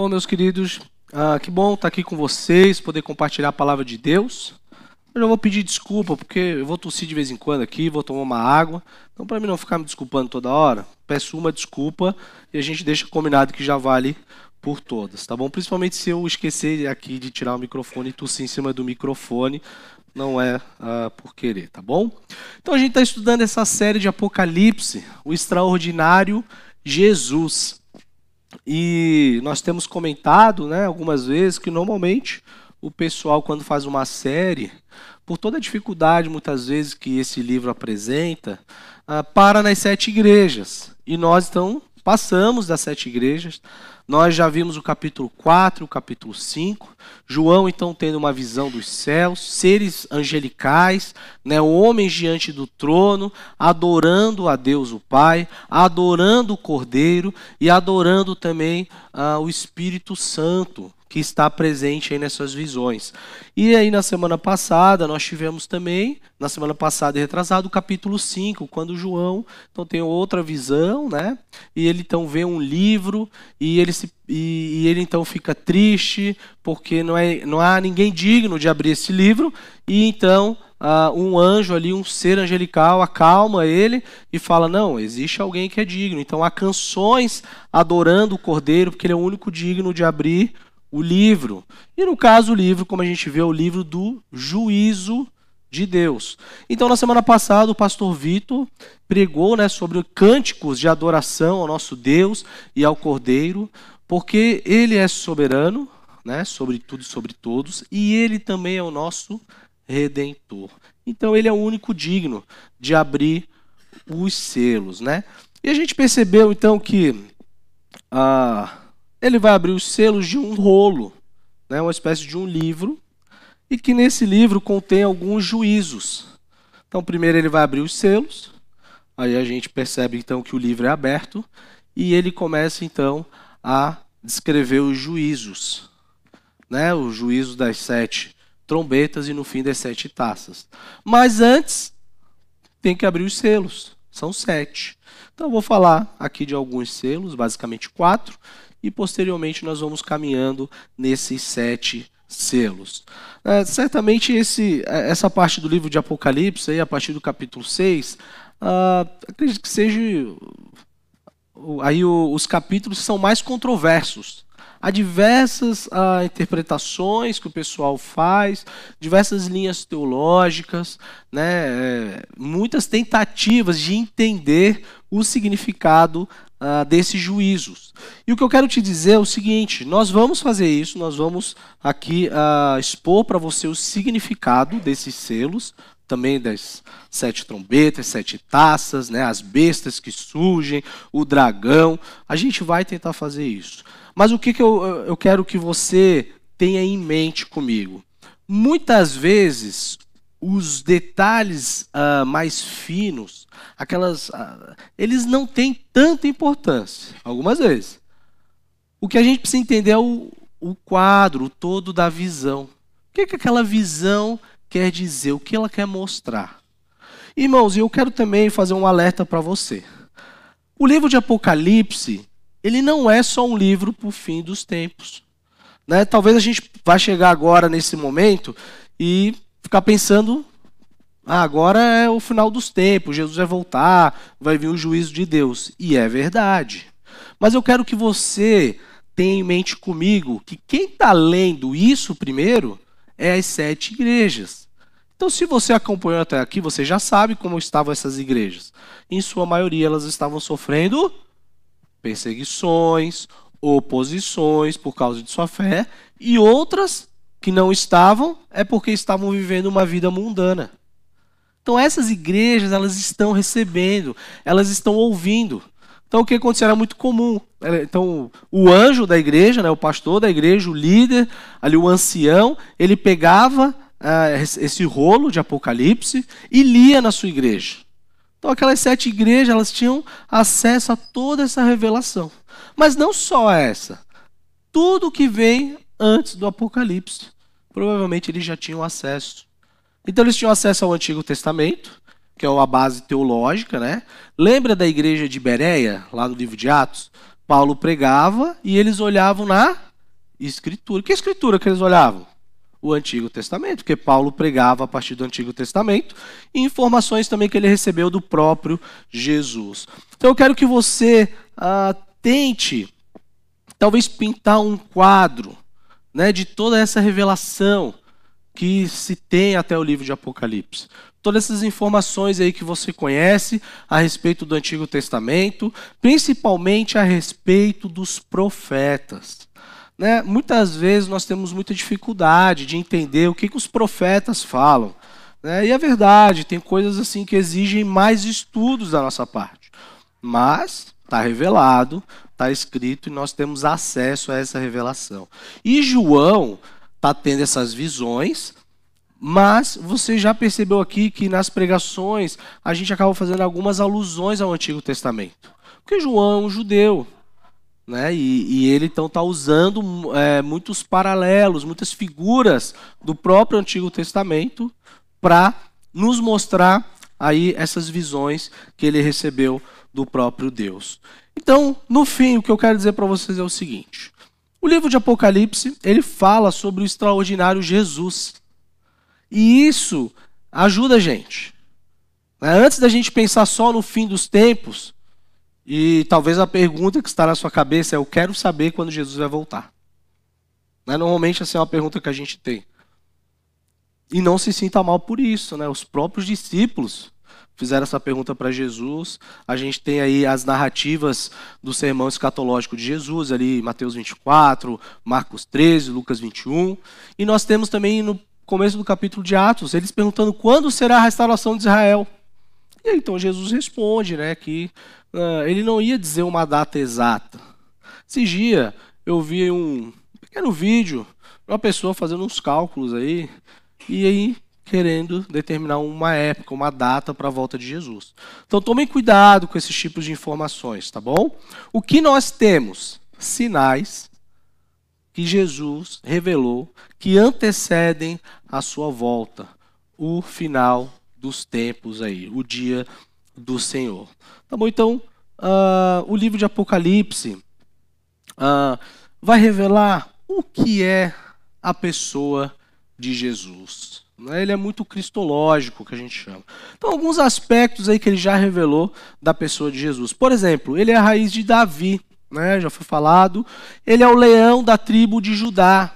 Bom, meus queridos, ah, que bom estar aqui com vocês, poder compartilhar a palavra de Deus. Eu já vou pedir desculpa, porque eu vou tossir de vez em quando aqui, vou tomar uma água. Então, para mim não ficar me desculpando toda hora, peço uma desculpa e a gente deixa combinado que já vale por todas, tá bom? Principalmente se eu esquecer aqui de tirar o microfone e tossir em cima do microfone, não é ah, por querer, tá bom? Então a gente está estudando essa série de Apocalipse, o extraordinário Jesus. E nós temos comentado né, algumas vezes que normalmente o pessoal, quando faz uma série, por toda a dificuldade muitas vezes que esse livro apresenta, uh, para nas sete igrejas. E nós então passamos das sete igrejas. Nós já vimos o capítulo 4 e o capítulo 5. João, então, tendo uma visão dos céus, seres angelicais, né, homens diante do trono, adorando a Deus o Pai, adorando o Cordeiro e adorando também uh, o Espírito Santo, que está presente aí nessas visões. E aí na semana passada nós tivemos também, na semana passada e retrasado, o capítulo 5, quando João então tem outra visão, né? E ele então vê um livro e ele se e, e ele então fica triste porque não é não há ninguém digno de abrir esse livro e então Uh, um anjo ali, um ser angelical, acalma ele e fala: Não, existe alguém que é digno. Então há canções adorando o cordeiro, porque ele é o único digno de abrir o livro. E no caso, o livro, como a gente vê, é o livro do juízo de Deus. Então, na semana passada, o pastor Vitor pregou né, sobre cânticos de adoração ao nosso Deus e ao Cordeiro, porque ele é soberano né, sobre tudo e sobre todos, e ele também é o nosso redentor. Então, ele é o único digno de abrir os selos. Né? E a gente percebeu, então, que. Ah, ele vai abrir os selos de um rolo, né, uma espécie de um livro, e que nesse livro contém alguns juízos. Então, primeiro ele vai abrir os selos, aí a gente percebe então que o livro é aberto, e ele começa então a descrever os juízos, né, o juízo das sete trombetas e no fim das sete taças. Mas antes tem que abrir os selos, são sete. Então eu vou falar aqui de alguns selos, basicamente quatro, e posteriormente nós vamos caminhando nesses sete selos. É, certamente esse, é, essa parte do livro de Apocalipse, aí, a partir do capítulo 6, uh, acredito que seja. Aí os capítulos são mais controversos. Há diversas uh, interpretações que o pessoal faz, diversas linhas teológicas, né, é, muitas tentativas de entender o significado uh, desses juízos. E o que eu quero te dizer é o seguinte: nós vamos fazer isso, nós vamos aqui uh, expor para você o significado desses selos, também das sete trombetas, sete taças, né, as bestas que surgem, o dragão. A gente vai tentar fazer isso. Mas o que, que eu, eu quero que você tenha em mente comigo? Muitas vezes os detalhes uh, mais finos, aquelas, uh, eles não têm tanta importância, algumas vezes. O que a gente precisa entender é o, o quadro, o todo da visão. O que, que aquela visão quer dizer? O que ela quer mostrar? Irmãos, eu quero também fazer um alerta para você. O livro de Apocalipse, ele não é só um livro para o fim dos tempos. Né? Talvez a gente vá chegar agora nesse momento e ficar pensando, ah, agora é o final dos tempos, Jesus vai voltar, vai vir o juízo de Deus. E é verdade. Mas eu quero que você tenha em mente comigo que quem está lendo isso primeiro é as sete igrejas. Então, se você acompanhou até aqui, você já sabe como estavam essas igrejas. Em sua maioria, elas estavam sofrendo perseguições, oposições por causa de sua fé, e outras que não estavam é porque estavam vivendo uma vida mundana. Então essas igrejas, elas estão recebendo, elas estão ouvindo. Então o que aconteceu era muito comum. Então o anjo da igreja, né, o pastor da igreja, o líder, ali o ancião, ele pegava uh, esse rolo de Apocalipse e lia na sua igreja. Então aquelas sete igrejas, elas tinham acesso a toda essa revelação. Mas não só essa. Tudo que vem antes do Apocalipse. Provavelmente eles já tinham acesso. Então eles tinham acesso ao Antigo Testamento, que é uma base teológica, né? Lembra da igreja de Bereia, lá no livro de Atos? Paulo pregava e eles olhavam na Escritura. Que escritura que eles olhavam? O Antigo Testamento, porque Paulo pregava a partir do Antigo Testamento e informações também que ele recebeu do próprio Jesus. Então eu quero que você ah, tente, talvez, pintar um quadro né, de toda essa revelação que se tem até o livro de Apocalipse. Todas essas informações aí que você conhece a respeito do Antigo Testamento, principalmente a respeito dos profetas. Né? Muitas vezes nós temos muita dificuldade de entender o que, que os profetas falam. Né? E é verdade, tem coisas assim que exigem mais estudos da nossa parte. Mas está revelado, está escrito e nós temos acesso a essa revelação. E João está tendo essas visões, mas você já percebeu aqui que nas pregações a gente acaba fazendo algumas alusões ao Antigo Testamento. Porque João é um judeu, né? E, e ele então está usando é, muitos paralelos, muitas figuras do próprio Antigo Testamento para nos mostrar aí essas visões que ele recebeu do próprio Deus. Então, no fim, o que eu quero dizer para vocês é o seguinte: o livro de Apocalipse ele fala sobre o extraordinário Jesus, e isso ajuda a gente. Né? Antes da gente pensar só no fim dos tempos, e talvez a pergunta que está na sua cabeça é: eu quero saber quando Jesus vai voltar. Né? Normalmente essa é uma pergunta que a gente tem. E não se sinta mal por isso, né? Os próprios discípulos fizeram essa pergunta para Jesus. A gente tem aí as narrativas do sermão escatológico de Jesus, ali Mateus 24, Marcos 13, Lucas 21. E nós temos também no começo do capítulo de Atos, eles perguntando quando será a restauração de Israel. E aí, então Jesus responde, né, que ele não ia dizer uma data exata. Esse dia eu vi um pequeno vídeo de uma pessoa fazendo uns cálculos aí, e aí querendo determinar uma época, uma data para a volta de Jesus. Então tomem cuidado com esses tipos de informações, tá bom? O que nós temos? Sinais que Jesus revelou que antecedem a sua volta, o final dos tempos aí, o dia do Senhor. Tá bom? Então, uh, o livro de Apocalipse uh, vai revelar o que é a pessoa de Jesus. Né? Ele é muito cristológico, que a gente chama. Então, alguns aspectos aí que ele já revelou da pessoa de Jesus. Por exemplo, ele é a raiz de Davi, né? já foi falado. Ele é o leão da tribo de Judá.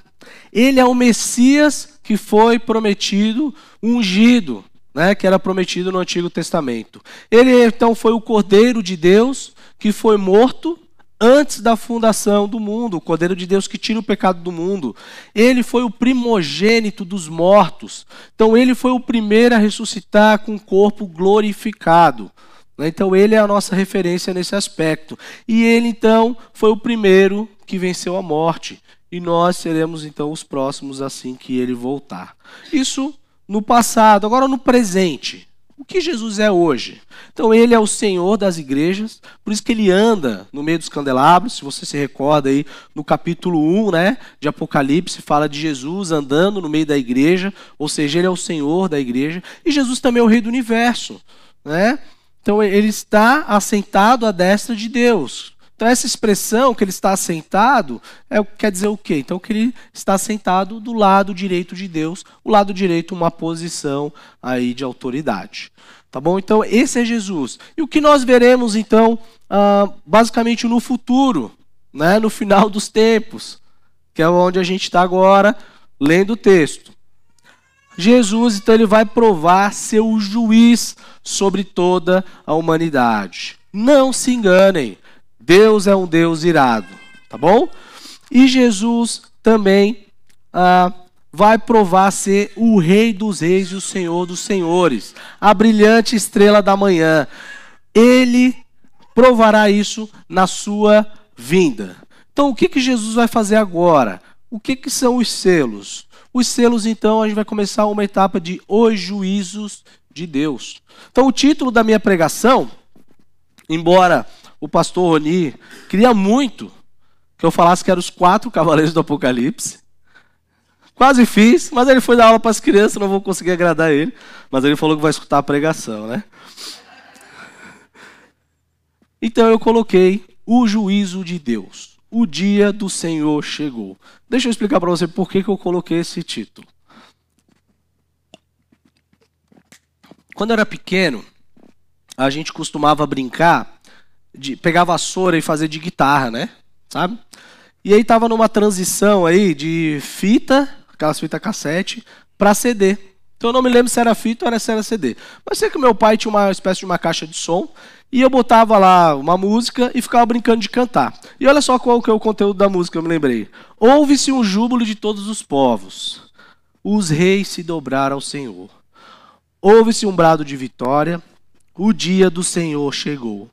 Ele é o Messias que foi prometido, ungido, né? que era prometido no Antigo Testamento. Ele então foi o Cordeiro de Deus que foi morto antes da fundação do mundo, o Cordeiro de Deus que tira o pecado do mundo. Ele foi o primogênito dos mortos. Então, ele foi o primeiro a ressuscitar com o corpo glorificado. Né? Então, ele é a nossa referência nesse aspecto. E ele, então, foi o primeiro que venceu a morte. E nós seremos, então, os próximos assim que ele voltar. Isso no passado. Agora, no presente. O que Jesus é hoje? Então, ele é o Senhor das igrejas, por isso que ele anda no meio dos candelabros. Se você se recorda aí, no capítulo 1 né, de Apocalipse, fala de Jesus andando no meio da igreja, ou seja, ele é o Senhor da igreja. E Jesus também é o Rei do universo. Né? Então, ele está assentado à destra de Deus. Então, essa expressão que ele está assentado é, quer dizer o quê? Então, que ele está assentado do lado direito de Deus, o lado direito, uma posição aí de autoridade. Tá bom? Então, esse é Jesus. E o que nós veremos, então, uh, basicamente no futuro, né, no final dos tempos, que é onde a gente está agora lendo o texto. Jesus, então, ele vai provar ser o juiz sobre toda a humanidade. Não se enganem. Deus é um Deus irado, tá bom? E Jesus também ah, vai provar ser o Rei dos Reis e o Senhor dos Senhores, a brilhante estrela da manhã. Ele provará isso na sua vinda. Então, o que, que Jesus vai fazer agora? O que, que são os selos? Os selos, então, a gente vai começar uma etapa de os juízos de Deus. Então, o título da minha pregação, embora o pastor Roni queria muito que eu falasse que eram os quatro cavaleiros do Apocalipse. Quase fiz, mas ele foi dar aula para as crianças, não vou conseguir agradar ele. Mas ele falou que vai escutar a pregação, né? Então eu coloquei o juízo de Deus. o dia do Senhor chegou. Deixa eu explicar para você por que, que eu coloquei esse título. Quando eu era pequeno, a gente costumava brincar de pegar vassoura e fazer de guitarra, né? Sabe? E aí tava numa transição aí de fita, aquelas fitas cassete, para CD. Então eu não me lembro se era fita ou se era CD. Mas sei que meu pai tinha uma espécie de uma caixa de som e eu botava lá uma música e ficava brincando de cantar. E olha só qual que é o conteúdo da música, eu me lembrei. Ouve-se um júbilo de todos os povos. Os reis se dobraram ao Senhor. Ouve-se um brado de vitória, o dia do Senhor chegou.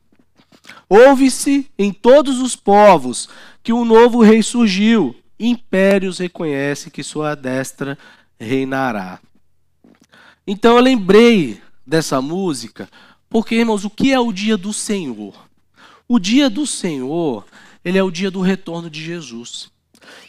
Ouve-se em todos os povos que um novo rei surgiu. Impérios reconhecem que sua destra reinará. Então eu lembrei dessa música, porque, irmãos, o que é o dia do Senhor? O dia do Senhor, ele é o dia do retorno de Jesus.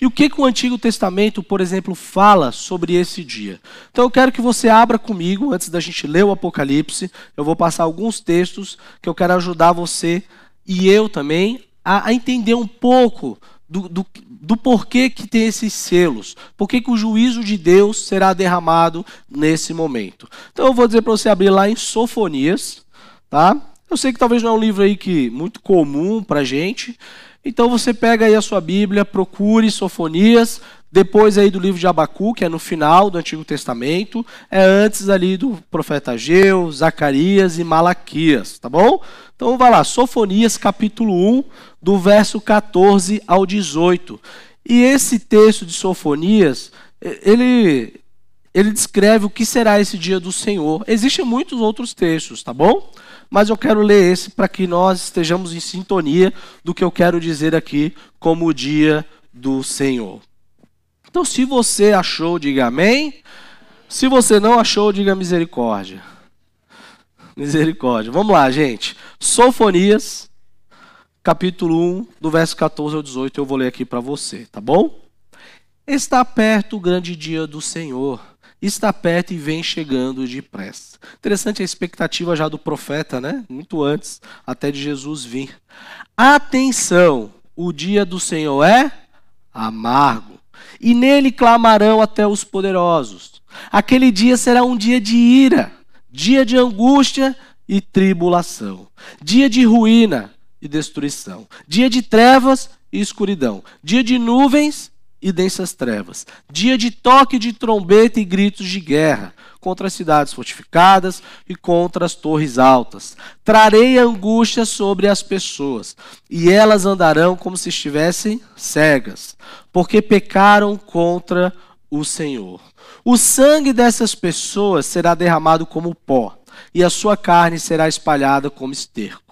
E o que, que o Antigo Testamento, por exemplo, fala sobre esse dia? Então eu quero que você abra comigo, antes da gente ler o Apocalipse, eu vou passar alguns textos que eu quero ajudar você e eu também a, a entender um pouco do, do, do, porquê que tem esses selos, por que o juízo de Deus será derramado nesse momento. Então eu vou dizer para você abrir lá em Sofonias, tá? Eu sei que talvez não é um livro aí que muito comum para gente, então você pega aí a sua Bíblia, procure Sofonias, depois aí do livro de Abacu, que é no final do Antigo Testamento, é antes ali do profeta Ageu, Zacarias e Malaquias, tá bom? Então vai lá, Sofonias capítulo 1, do verso 14 ao 18. E esse texto de Sofonias, ele ele descreve o que será esse dia do Senhor. Existem muitos outros textos, tá bom? Mas eu quero ler esse para que nós estejamos em sintonia do que eu quero dizer aqui como o dia do Senhor. Então, se você achou, diga amém. Se você não achou, diga misericórdia. Misericórdia. Vamos lá, gente. Sofonias, capítulo 1, do verso 14 ao 18, eu vou ler aqui para você, tá bom? Está perto o grande dia do Senhor está perto e vem chegando depressa. Interessante a expectativa já do profeta, né? Muito antes até de Jesus vir. Atenção, o dia do Senhor é amargo, e nele clamarão até os poderosos. Aquele dia será um dia de ira, dia de angústia e tribulação, dia de ruína e destruição, dia de trevas e escuridão, dia de nuvens e densas trevas. Dia de toque de trombeta e gritos de guerra contra as cidades fortificadas e contra as torres altas. Trarei angústia sobre as pessoas, e elas andarão como se estivessem cegas, porque pecaram contra o Senhor. O sangue dessas pessoas será derramado como pó, e a sua carne será espalhada como esterco.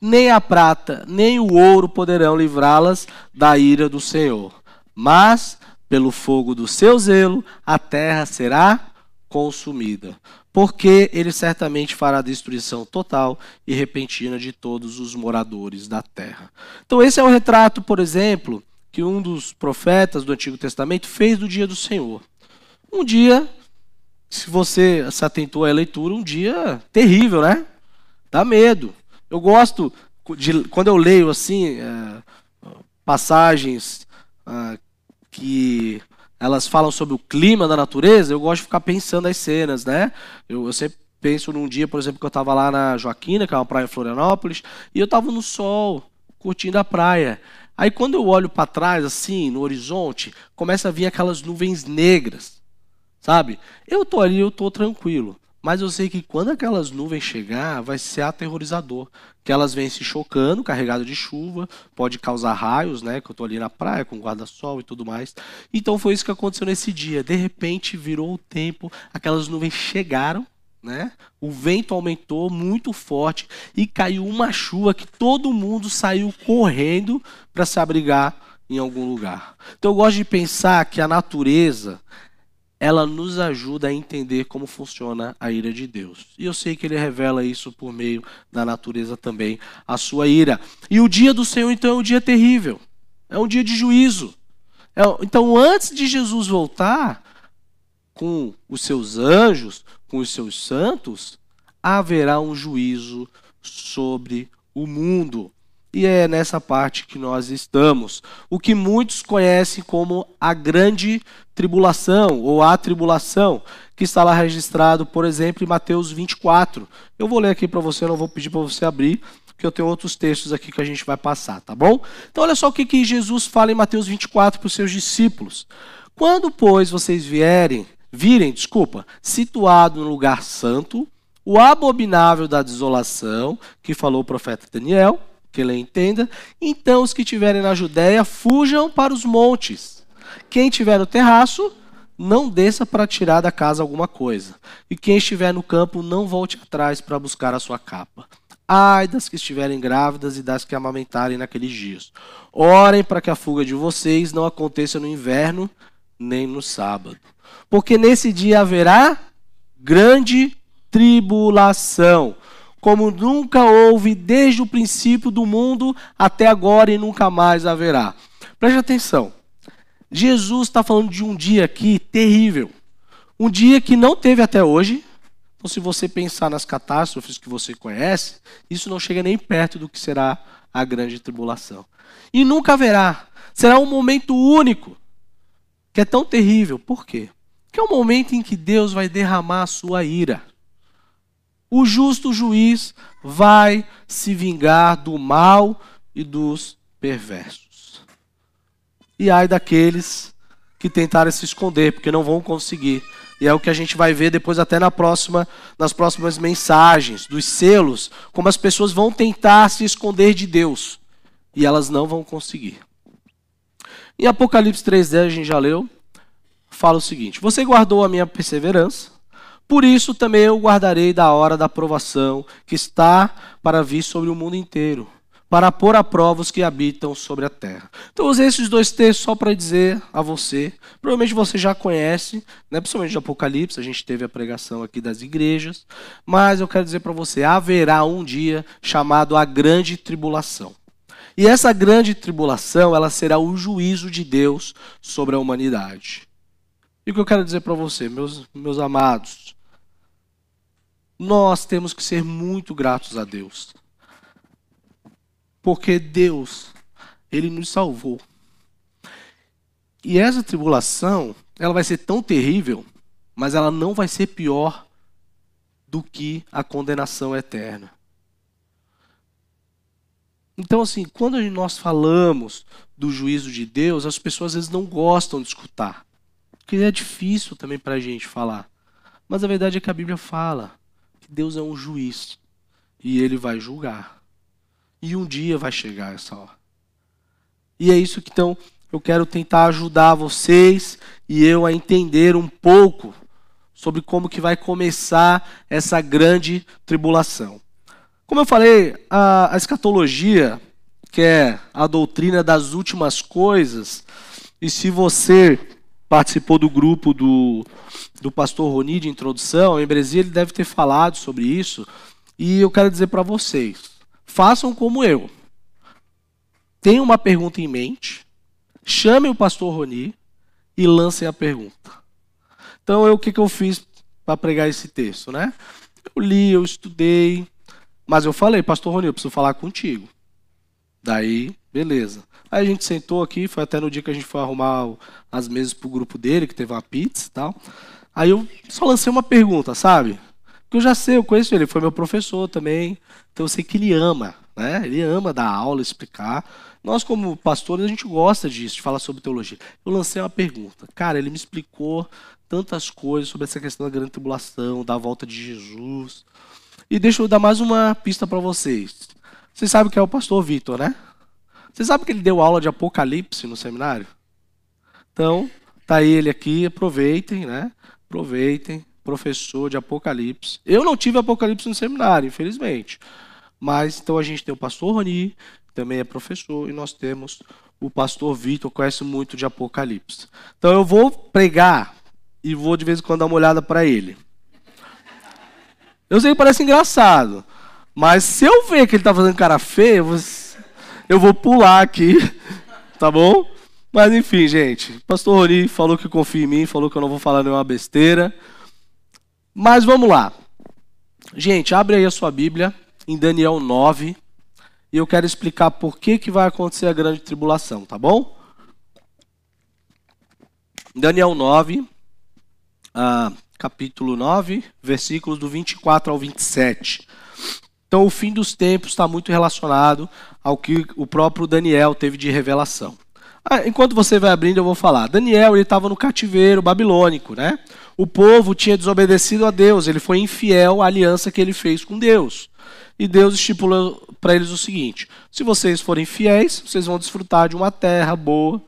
Nem a prata, nem o ouro poderão livrá-las da ira do Senhor mas pelo fogo do seu zelo a terra será consumida, porque ele certamente fará destruição total e repentina de todos os moradores da terra. Então esse é o retrato, por exemplo, que um dos profetas do Antigo Testamento fez do dia do Senhor. Um dia, se você se atentou à leitura, um dia terrível, né? Dá medo. Eu gosto de quando eu leio assim é, passagens ah, que elas falam sobre o clima da natureza, eu gosto de ficar pensando as cenas, né? Eu, eu sempre penso num dia, por exemplo, que eu estava lá na Joaquina, que é uma praia em Florianópolis, e eu estava no sol, curtindo a praia. Aí quando eu olho para trás, assim, no horizonte, começa a vir aquelas nuvens negras, sabe? Eu tô ali, eu tô tranquilo. Mas eu sei que quando aquelas nuvens chegar, vai ser aterrorizador. Que elas vêm se chocando, carregadas de chuva, pode causar raios, né? Que eu estou ali na praia com guarda-sol e tudo mais. Então foi isso que aconteceu nesse dia. De repente virou o tempo, aquelas nuvens chegaram, né? O vento aumentou muito forte e caiu uma chuva que todo mundo saiu correndo para se abrigar em algum lugar. Então eu gosto de pensar que a natureza ela nos ajuda a entender como funciona a ira de Deus. E eu sei que ele revela isso por meio da natureza também, a sua ira. E o dia do Senhor, então, é um dia terrível. É um dia de juízo. É, então, antes de Jesus voltar com os seus anjos, com os seus santos, haverá um juízo sobre o mundo. E é nessa parte que nós estamos. O que muitos conhecem como a grande tribulação ou a tribulação, que está lá registrado, por exemplo, em Mateus 24. Eu vou ler aqui para você, não vou pedir para você abrir, porque eu tenho outros textos aqui que a gente vai passar, tá bom? Então, olha só o que, que Jesus fala em Mateus 24 para os seus discípulos. Quando, pois, vocês vierem, virem, desculpa, situado no lugar santo, o abominável da desolação, que falou o profeta Daniel, que ele entenda, então os que estiverem na Judéia fujam para os montes. Quem estiver no terraço, não desça para tirar da casa alguma coisa. E quem estiver no campo, não volte atrás para buscar a sua capa. Ai das que estiverem grávidas e das que amamentarem naqueles dias. Orem para que a fuga de vocês não aconteça no inverno nem no sábado. Porque nesse dia haverá grande tribulação, como nunca houve desde o princípio do mundo até agora e nunca mais haverá. Preste atenção. Jesus está falando de um dia aqui terrível. Um dia que não teve até hoje. Então, se você pensar nas catástrofes que você conhece, isso não chega nem perto do que será a grande tribulação. E nunca haverá. Será um momento único, que é tão terrível. Por quê? Que é o momento em que Deus vai derramar a sua ira. O justo juiz vai se vingar do mal e dos perversos. E ai daqueles que tentarem se esconder, porque não vão conseguir. E é o que a gente vai ver depois até na próxima, nas próximas mensagens, dos selos, como as pessoas vão tentar se esconder de Deus. E elas não vão conseguir. Em Apocalipse 3,10 a gente já leu, fala o seguinte: Você guardou a minha perseverança, por isso também eu guardarei da hora da provação que está para vir sobre o mundo inteiro para pôr a prova os que habitam sobre a terra. Então, usei esses dois textos só para dizer a você, provavelmente você já conhece, né, principalmente de Apocalipse, a gente teve a pregação aqui das igrejas, mas eu quero dizer para você, haverá um dia chamado a grande tribulação. E essa grande tribulação, ela será o juízo de Deus sobre a humanidade. E o que eu quero dizer para você, meus, meus amados, nós temos que ser muito gratos a Deus. Porque Deus, Ele nos salvou. E essa tribulação, ela vai ser tão terrível, mas ela não vai ser pior do que a condenação eterna. Então, assim, quando nós falamos do juízo de Deus, as pessoas às vezes não gostam de escutar. Porque é difícil também para a gente falar. Mas a verdade é que a Bíblia fala que Deus é um juiz e ele vai julgar. E um dia vai chegar essa hora. E é isso que então eu quero tentar ajudar vocês e eu a entender um pouco sobre como que vai começar essa grande tribulação. Como eu falei, a, escatologia, que é a doutrina das últimas coisas, e se você participou do grupo do, do pastor Roni de introdução, em Brasília ele deve ter falado sobre isso, e eu quero dizer para vocês, façam como eu. Tenham uma pergunta em mente, chamem o pastor Roni e lancem a pergunta. Então, o que, que eu fiz para pregar esse texto, né? Eu li, eu estudei, mas eu falei, pastor Roni, eu preciso falar contigo. Daí, beleza. Aí a gente sentou aqui, foi até no dia que a gente foi arrumar as mesas pro grupo dele, que teve uma pizza e tal. Aí eu só lancei uma pergunta, sabe? Porque eu já sei, eu conheço ele, foi meu professor também. Então eu sei que ele ama, né? Ele ama dar aula, explicar. Nós, como pastores, a gente gosta disso, de falar sobre teologia. Eu lancei uma pergunta. Cara, ele me explicou tantas coisas sobre essa questão da grande tribulação, da volta de Jesus. E deixa eu dar mais uma pista para vocês. Vocês sabem que é o pastor Vitor, né? Vocês sabem que ele deu aula de Apocalipse no seminário? Então, tá ele aqui, aproveitem, né? Aproveitem, professor de Apocalipse. Eu não tive Apocalipse no seminário, infelizmente. Mas então a gente tem o pastor Roni, também é professor, e nós temos o pastor Vitor, conhece muito de Apocalipse. Então eu vou pregar e vou de vez em quando dar uma olhada para ele. Eu sei que parece engraçado, mas se eu ver que ele está fazendo cara feia, eu vou pular aqui, tá bom? Mas enfim, gente, pastor Roni falou que confia em mim, falou que eu não vou falar nenhuma besteira. Mas vamos lá. Gente, abre aí a sua Bíblia em Daniel 9. e eu quero explicar por que, que vai acontecer a grande tribulação, tá bom? Daniel 9, ah, capítulo 9, versículos do 24 ao 27. Então, o fim dos tempos está muito relacionado ao que o próprio Daniel teve de revelação. Ah, enquanto você vai abrindo, eu vou falar. Daniel ele estava no cativeiro babilônico, né? O povo tinha desobedecido a Deus, ele foi infiel à aliança que ele fez com Deus. E Deus estipulou para eles o seguinte: se vocês forem fiéis, vocês vão desfrutar de uma terra boa,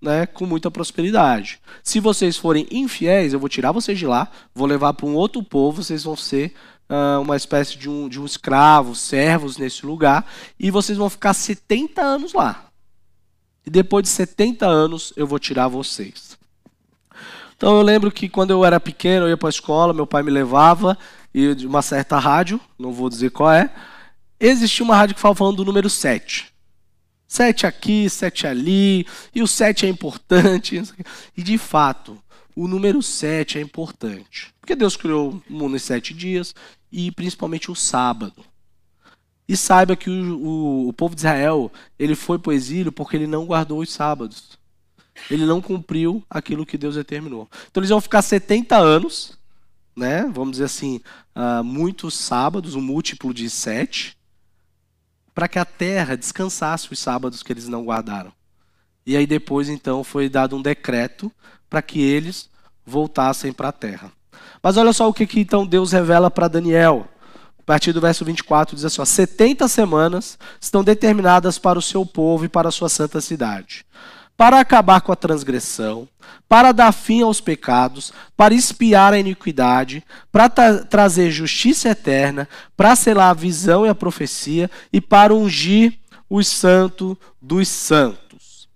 né, com muita prosperidade. Se vocês forem infiéis, eu vou tirar vocês de lá, vou levar para um outro povo, vocês vão ser uh, uma espécie de um, de um escravo, servos nesse lugar, e vocês vão ficar 70 anos lá. E depois de 70 anos eu vou tirar vocês. Então eu lembro que quando eu era pequeno, eu ia para a escola, meu pai me levava, e de uma certa rádio, não vou dizer qual é, existia uma rádio que falava falando do número 7. Sete aqui, sete ali, e o sete é importante. E de fato, o número sete é importante. Porque Deus criou o mundo em sete dias, e principalmente o sábado. E saiba que o, o, o povo de Israel ele foi para o exílio porque ele não guardou os sábados. Ele não cumpriu aquilo que Deus determinou. Então eles vão ficar 70 anos, né? vamos dizer assim, uh, muitos sábados, um múltiplo de sete para que a terra descansasse os sábados que eles não guardaram. E aí depois então foi dado um decreto para que eles voltassem para a terra. Mas olha só o que, que então Deus revela para Daniel. A partir do verso 24 diz assim: ó, 70 semanas estão determinadas para o seu povo e para a sua santa cidade para acabar com a transgressão, para dar fim aos pecados, para espiar a iniquidade, para tra trazer justiça eterna, para selar a visão e a profecia e para ungir os santos dos santos.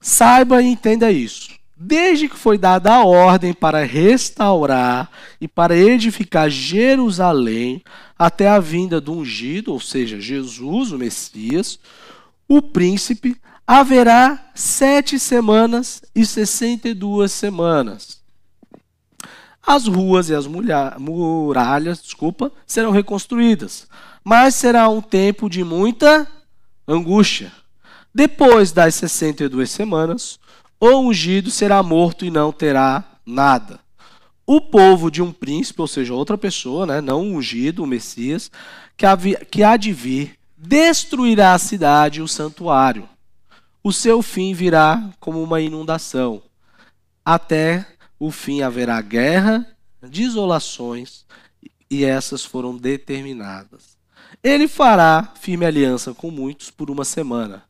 Saiba e entenda isso. Desde que foi dada a ordem para restaurar e para edificar Jerusalém até a vinda do ungido, ou seja, Jesus, o Messias, o príncipe haverá sete semanas e sessenta e duas semanas. As ruas e as muralhas, desculpa, serão reconstruídas, mas será um tempo de muita angústia. Depois das sessenta e duas semanas, o ungido será morto e não terá nada. O povo de um príncipe, ou seja, outra pessoa, né, não ungido, o Messias, que, que há de vir, destruirá a cidade e o santuário o seu fim virá como uma inundação. Até o fim haverá guerra, desolações, e essas foram determinadas. Ele fará firme aliança com muitos por uma semana.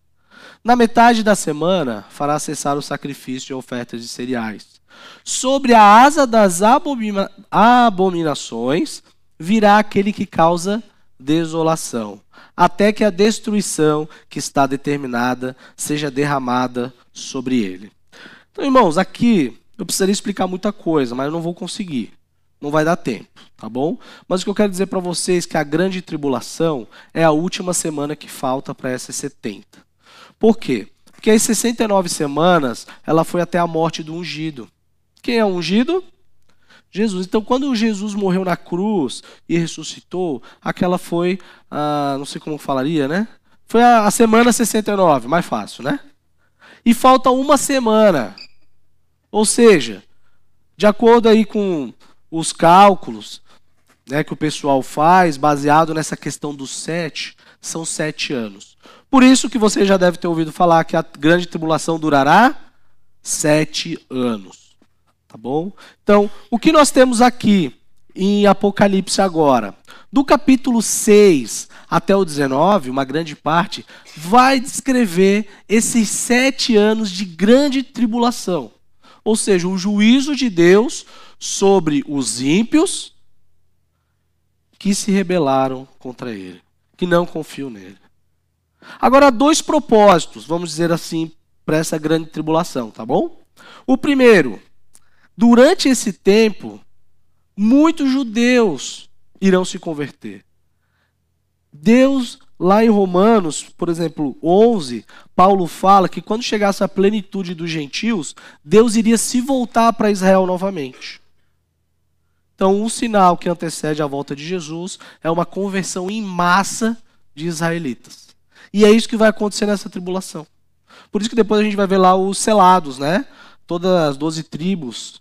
Na metade da semana, fará cessar o sacrifício e ofertas de cereais. Sobre a asa das abomina abominações virá aquele que causa desolação até que a destruição que está determinada seja derramada sobre ele. Então, irmãos, aqui eu precisaria explicar muita coisa, mas eu não vou conseguir. Não vai dar tempo, tá bom? Mas o que eu quero dizer para vocês é que a grande tribulação é a última semana que falta para essas 70. Por quê? Porque as 69 semanas, ela foi até a morte do ungido. Quem é o ungido? Jesus. Então, quando Jesus morreu na cruz e ressuscitou, aquela foi, ah, não sei como falaria, né? Foi a, a semana 69, mais fácil, né? E falta uma semana. Ou seja, de acordo aí com os cálculos né, que o pessoal faz, baseado nessa questão dos sete, são sete anos. Por isso que você já deve ter ouvido falar que a grande tribulação durará sete anos. Tá bom? Então, o que nós temos aqui em Apocalipse agora? Do capítulo 6 até o 19, uma grande parte, vai descrever esses sete anos de grande tribulação. Ou seja, o juízo de Deus sobre os ímpios que se rebelaram contra ele, que não confiam nele. Agora, dois propósitos, vamos dizer assim, para essa grande tribulação, tá bom? O primeiro, Durante esse tempo, muitos judeus irão se converter. Deus, lá em Romanos, por exemplo, 11, Paulo fala que quando chegasse a plenitude dos gentios, Deus iria se voltar para Israel novamente. Então, um sinal que antecede a volta de Jesus é uma conversão em massa de israelitas. E é isso que vai acontecer nessa tribulação. Por isso que depois a gente vai ver lá os selados, né? Todas as doze tribos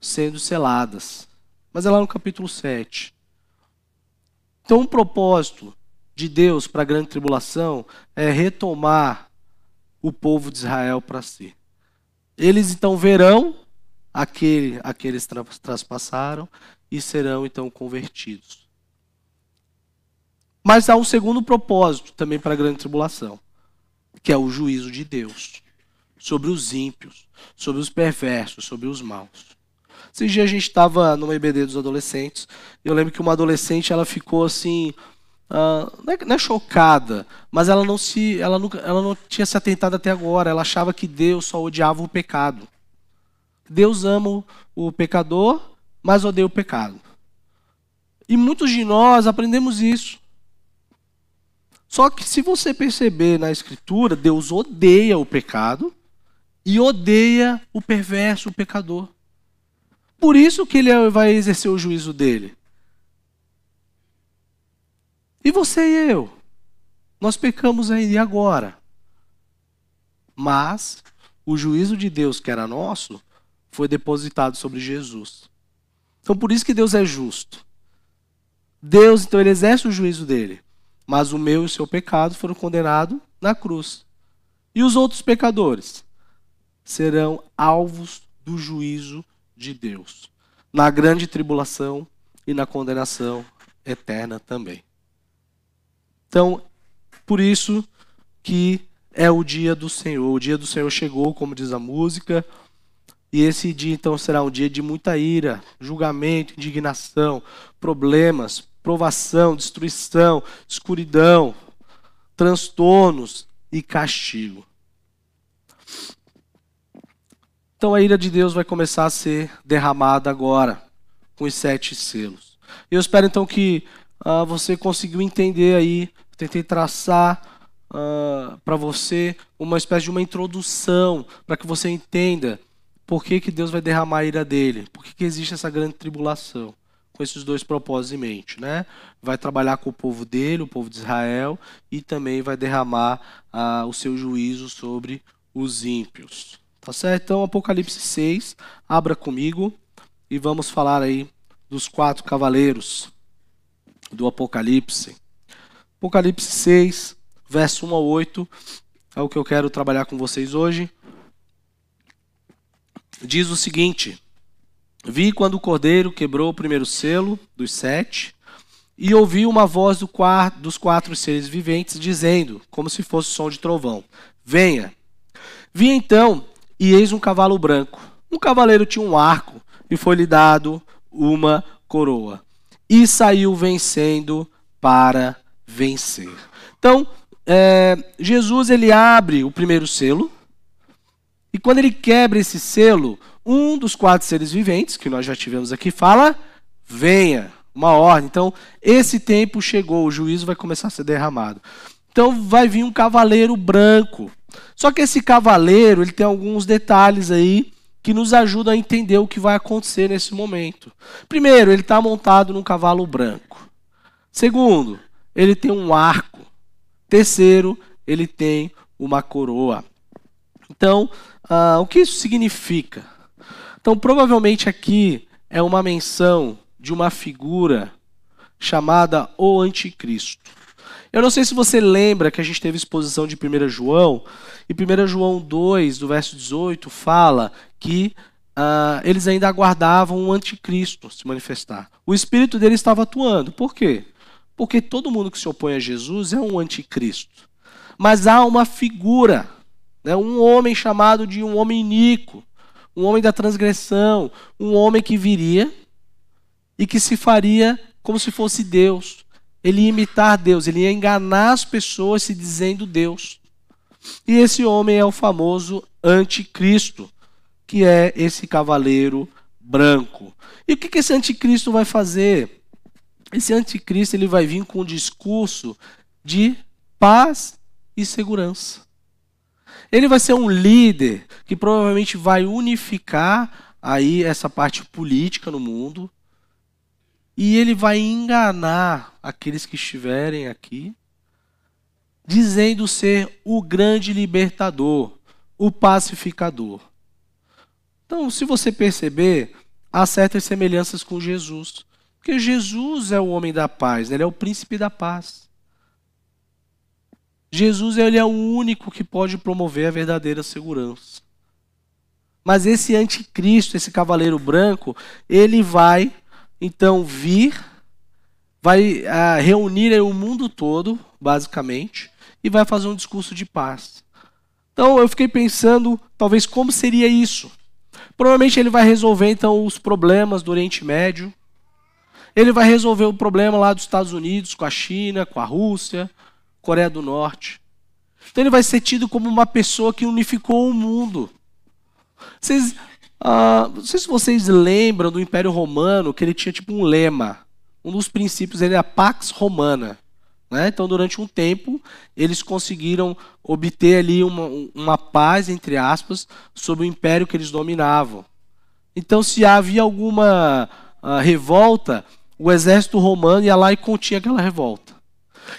sendo seladas. Mas é lá no capítulo 7. Então, um propósito de Deus para a grande tribulação é retomar o povo de Israel para si. Eles então verão aquele a que eles traspassaram e serão então convertidos. Mas há um segundo propósito também para a grande tribulação, que é o juízo de Deus sobre os ímpios, sobre os perversos, sobre os maus. Esses dias a gente estava no EBD dos adolescentes, e eu lembro que uma adolescente ela ficou assim, Uh, não, é, não, é, chocada, mas ela não se, ela nunca, ela não tinha se atentado até agora. Ela achava que Deus só odiava o pecado. Deus ama o pecador, mas odeia o pecado. E muitos de nós aprendemos isso. Só que se você perceber na Escritura, Deus odeia o pecado e odeia o perverso, o pecador. Por isso que ele vai exercer o juízo dele. E você e eu? Nós pecamos aí agora. Mas o juízo de Deus, que era nosso, foi depositado sobre Jesus. Então por isso que Deus é justo. Deus, então, ele exerce o juízo dele. Mas o meu e o seu pecado foram condenados na cruz. E os outros pecadores serão alvos do juízo de Deus, na grande tribulação e na condenação eterna também. Então, por isso que é o dia do Senhor. O dia do Senhor chegou, como diz a música, e esse dia então será um dia de muita ira, julgamento, indignação, problemas, provação, destruição, escuridão, transtornos e castigo. Então a ira de Deus vai começar a ser derramada agora, com os sete selos. Eu espero então que uh, você conseguiu entender aí tentei traçar ah, para você uma espécie de uma introdução para que você entenda por que, que Deus vai derramar a ira dele, por que, que existe essa grande tribulação, com esses dois propósitos em mente. Né? Vai trabalhar com o povo dele, o povo de Israel, e também vai derramar uh, o seu juízo sobre os ímpios. Tá certo? Então, Apocalipse 6, abra comigo e vamos falar aí dos quatro cavaleiros do Apocalipse. Apocalipse 6, verso 1 a 8, é o que eu quero trabalhar com vocês hoje. Diz o seguinte: Vi quando o cordeiro quebrou o primeiro selo dos sete, e ouvi uma voz do quarto, dos quatro seres viventes dizendo, como se fosse som de trovão: Venha. Vi então, e eis um cavalo branco. Um cavaleiro tinha um arco, e foi-lhe dado uma coroa. E saiu vencendo para vencer. Então, é, Jesus ele abre o primeiro selo, e quando ele quebra esse selo, um dos quatro seres viventes, que nós já tivemos aqui, fala: venha, uma ordem. Então, esse tempo chegou, o juízo vai começar a ser derramado. Então, vai vir um cavaleiro branco. Só que esse cavaleiro, ele tem alguns detalhes aí que nos ajudam a entender o que vai acontecer nesse momento. Primeiro, ele está montado num cavalo branco. Segundo, ele tem um arco. Terceiro, ele tem uma coroa. Então, uh, o que isso significa? Então, provavelmente aqui é uma menção de uma figura chamada o Anticristo. Eu não sei se você lembra que a gente teve exposição de 1 João, e 1 João 2, do verso 18, fala que uh, eles ainda aguardavam o anticristo se manifestar. O espírito dele estava atuando. Por quê? Porque todo mundo que se opõe a Jesus é um anticristo. Mas há uma figura, né, um homem chamado de um homem iníquo, um homem da transgressão, um homem que viria e que se faria como se fosse Deus. Ele ia imitar Deus, ele ia enganar as pessoas se dizendo Deus. E esse homem é o famoso anticristo, que é esse cavaleiro branco. E o que esse anticristo vai fazer? Esse anticristo ele vai vir com um discurso de paz e segurança. Ele vai ser um líder que provavelmente vai unificar aí essa parte política no mundo. E ele vai enganar aqueles que estiverem aqui dizendo ser o grande libertador, o pacificador. Então, se você perceber, há certas semelhanças com Jesus. Porque Jesus é o homem da paz, ele é o príncipe da paz. Jesus ele é o único que pode promover a verdadeira segurança. Mas esse anticristo, esse cavaleiro branco, ele vai então vir, vai uh, reunir o mundo todo, basicamente, e vai fazer um discurso de paz. Então eu fiquei pensando, talvez como seria isso? Provavelmente ele vai resolver então os problemas do Oriente Médio. Ele vai resolver o problema lá dos Estados Unidos com a China, com a Rússia, Coreia do Norte. Então ele vai ser tido como uma pessoa que unificou o mundo. Vocês, uh, não sei se vocês lembram do Império Romano, que ele tinha tipo um lema. Um dos princípios ele é a Pax Romana. Né? Então, durante um tempo, eles conseguiram obter ali uma, uma paz, entre aspas, sobre o império que eles dominavam. Então, se havia alguma uh, revolta, o exército romano ia lá e continha aquela revolta.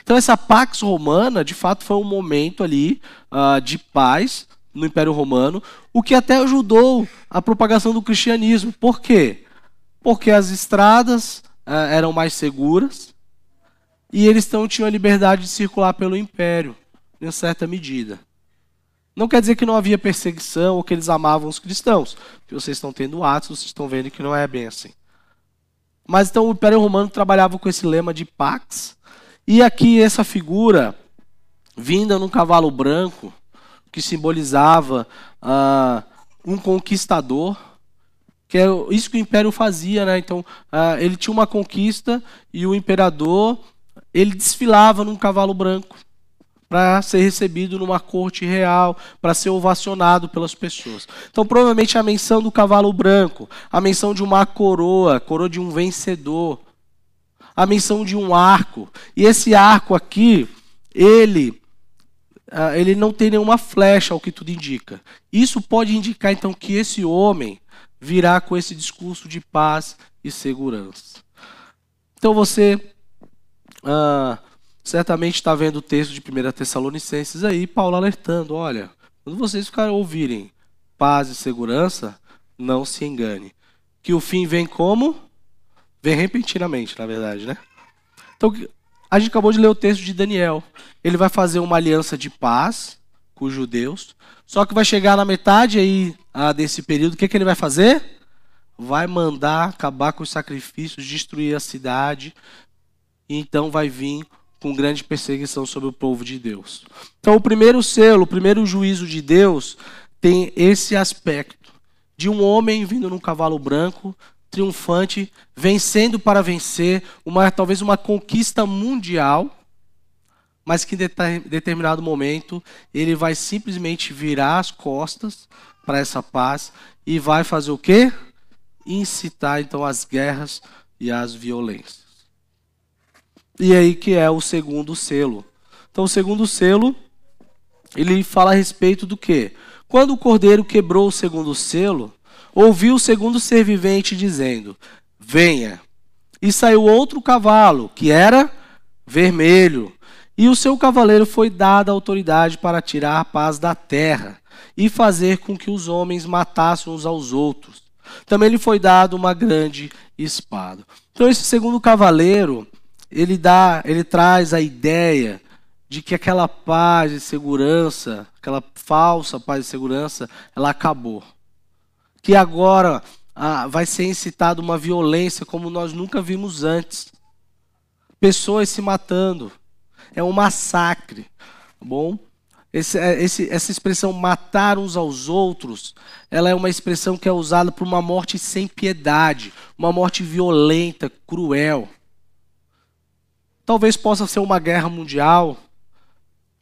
Então, essa Pax Romana, de fato, foi um momento ali uh, de paz no Império Romano, o que até ajudou a propagação do cristianismo. Por quê? Porque as estradas uh, eram mais seguras, e eles então tinham a liberdade de circular pelo império, em certa medida. Não quer dizer que não havia perseguição ou que eles amavam os cristãos. Que vocês estão tendo atos, vocês estão vendo que não é bem assim. Mas então o Império Romano trabalhava com esse lema de pax. E aqui essa figura, vinda num cavalo branco, que simbolizava uh, um conquistador, que é isso que o Império fazia, né? Então uh, ele tinha uma conquista e o imperador ele desfilava num cavalo branco para ser recebido numa corte real, para ser ovacionado pelas pessoas. Então, provavelmente a menção do cavalo branco, a menção de uma coroa, coroa de um vencedor, a menção de um arco. E esse arco aqui, ele ah, ele não tem nenhuma flecha, ao que tudo indica. Isso pode indicar então que esse homem virá com esse discurso de paz e segurança. Então você ah, certamente está vendo o texto de 1 Tessalonicenses aí, Paulo alertando: olha, quando vocês ficarem ouvirem paz e segurança, não se engane. Que o fim vem como? Vem repentinamente, na verdade, né? Então, a gente acabou de ler o texto de Daniel. Ele vai fazer uma aliança de paz com os judeus, só que vai chegar na metade aí ah, desse período, o que, que ele vai fazer? Vai mandar acabar com os sacrifícios, destruir a cidade, e então vai vir com grande perseguição sobre o povo de Deus. Então, o primeiro selo, o primeiro juízo de Deus tem esse aspecto de um homem vindo num cavalo branco, triunfante, vencendo para vencer, uma talvez uma conquista mundial, mas que em determinado momento ele vai simplesmente virar as costas para essa paz e vai fazer o quê? Incitar então as guerras e as violências. E aí que é o segundo selo. Então o segundo selo, ele fala a respeito do quê? Quando o cordeiro quebrou o segundo selo, ouviu o segundo ser vivente dizendo: Venha. E saiu outro cavalo, que era vermelho, e o seu cavaleiro foi dada autoridade para tirar a paz da terra e fazer com que os homens matassem uns aos outros. Também lhe foi dado uma grande espada. Então esse segundo cavaleiro, ele dá, ele traz a ideia de que aquela paz e segurança, aquela falsa paz e segurança, ela acabou. Que agora ah, vai ser incitada uma violência como nós nunca vimos antes. Pessoas se matando. É um massacre. Tá bom? Esse, é, esse, essa expressão matar uns aos outros, ela é uma expressão que é usada por uma morte sem piedade, uma morte violenta, cruel. Talvez possa ser uma guerra mundial,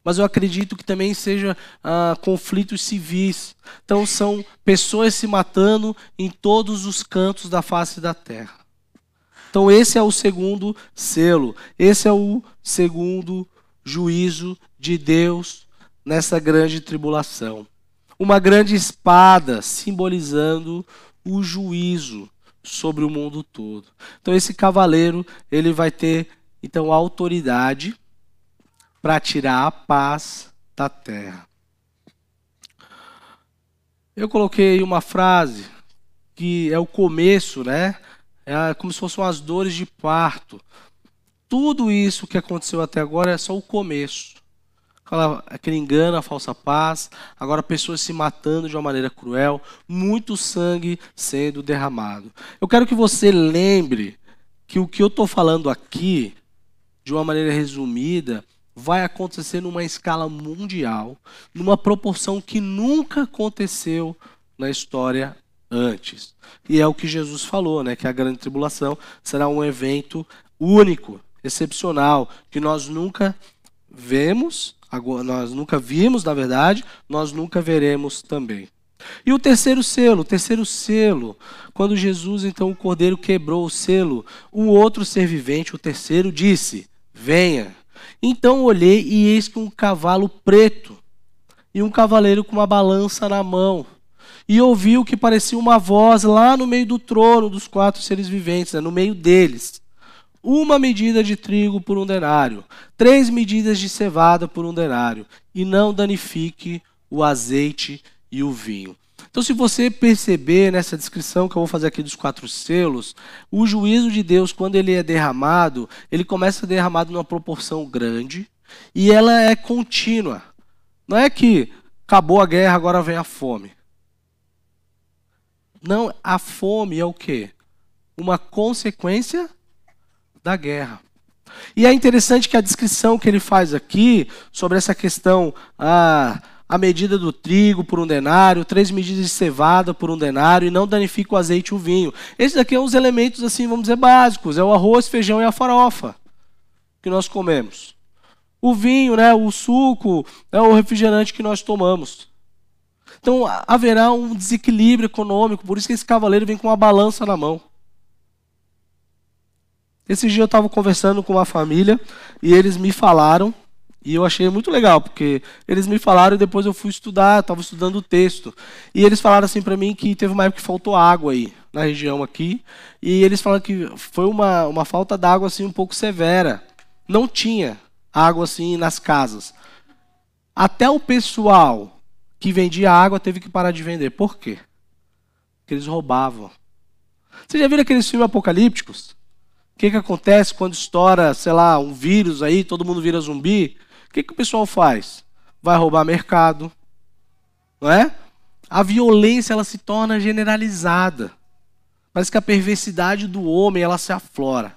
mas eu acredito que também seja ah, conflitos civis. Então são pessoas se matando em todos os cantos da face da terra. Então esse é o segundo selo, esse é o segundo juízo de Deus nessa grande tribulação. Uma grande espada simbolizando o juízo sobre o mundo todo. Então esse cavaleiro, ele vai ter então, autoridade para tirar a paz da terra. Eu coloquei uma frase que é o começo, né? É como se fossem as dores de parto. Tudo isso que aconteceu até agora é só o começo. Aquele engano, a falsa paz, agora pessoas se matando de uma maneira cruel, muito sangue sendo derramado. Eu quero que você lembre que o que eu estou falando aqui, de uma maneira resumida, vai acontecer numa escala mundial, numa proporção que nunca aconteceu na história antes. E é o que Jesus falou, né, que a grande tribulação será um evento único, excepcional, que nós nunca vemos, nós nunca vimos, na verdade, nós nunca veremos também. E o terceiro selo, o terceiro selo, quando Jesus, então, o cordeiro quebrou o selo, um outro ser vivente, o terceiro, disse: Venha. Então olhei e eis que um cavalo preto e um cavaleiro com uma balança na mão. E ouvi o que parecia uma voz lá no meio do trono dos quatro seres viventes, né, no meio deles. Uma medida de trigo por um denário, três medidas de cevada por um denário, e não danifique o azeite e o vinho. Então, se você perceber nessa descrição que eu vou fazer aqui dos quatro selos, o juízo de Deus, quando ele é derramado, ele começa derramado numa proporção grande e ela é contínua. Não é que acabou a guerra, agora vem a fome. Não, a fome é o quê? Uma consequência da guerra. E é interessante que a descrição que ele faz aqui sobre essa questão ah, a medida do trigo por um denário, três medidas de cevada por um denário, e não danifica o azeite e o vinho. Esses aqui são os elementos, assim, vamos dizer, básicos. É o arroz, feijão e a farofa que nós comemos. O vinho, né, o suco, é o refrigerante que nós tomamos. Então haverá um desequilíbrio econômico, por isso que esse cavaleiro vem com uma balança na mão. Esse dia eu estava conversando com uma família e eles me falaram e eu achei muito legal, porque eles me falaram e depois eu fui estudar, estava estudando o texto. E eles falaram assim para mim que teve uma época que faltou água aí, na região aqui. E eles falaram que foi uma, uma falta d'água assim um pouco severa. Não tinha água assim nas casas. Até o pessoal que vendia água teve que parar de vender. Por quê? Porque eles roubavam. Vocês já viram aqueles filmes apocalípticos? O que, que acontece quando estoura, sei lá, um vírus aí, todo mundo vira zumbi? O que, que o pessoal faz? Vai roubar mercado, não é? A violência ela se torna generalizada. Parece que a perversidade do homem ela se aflora.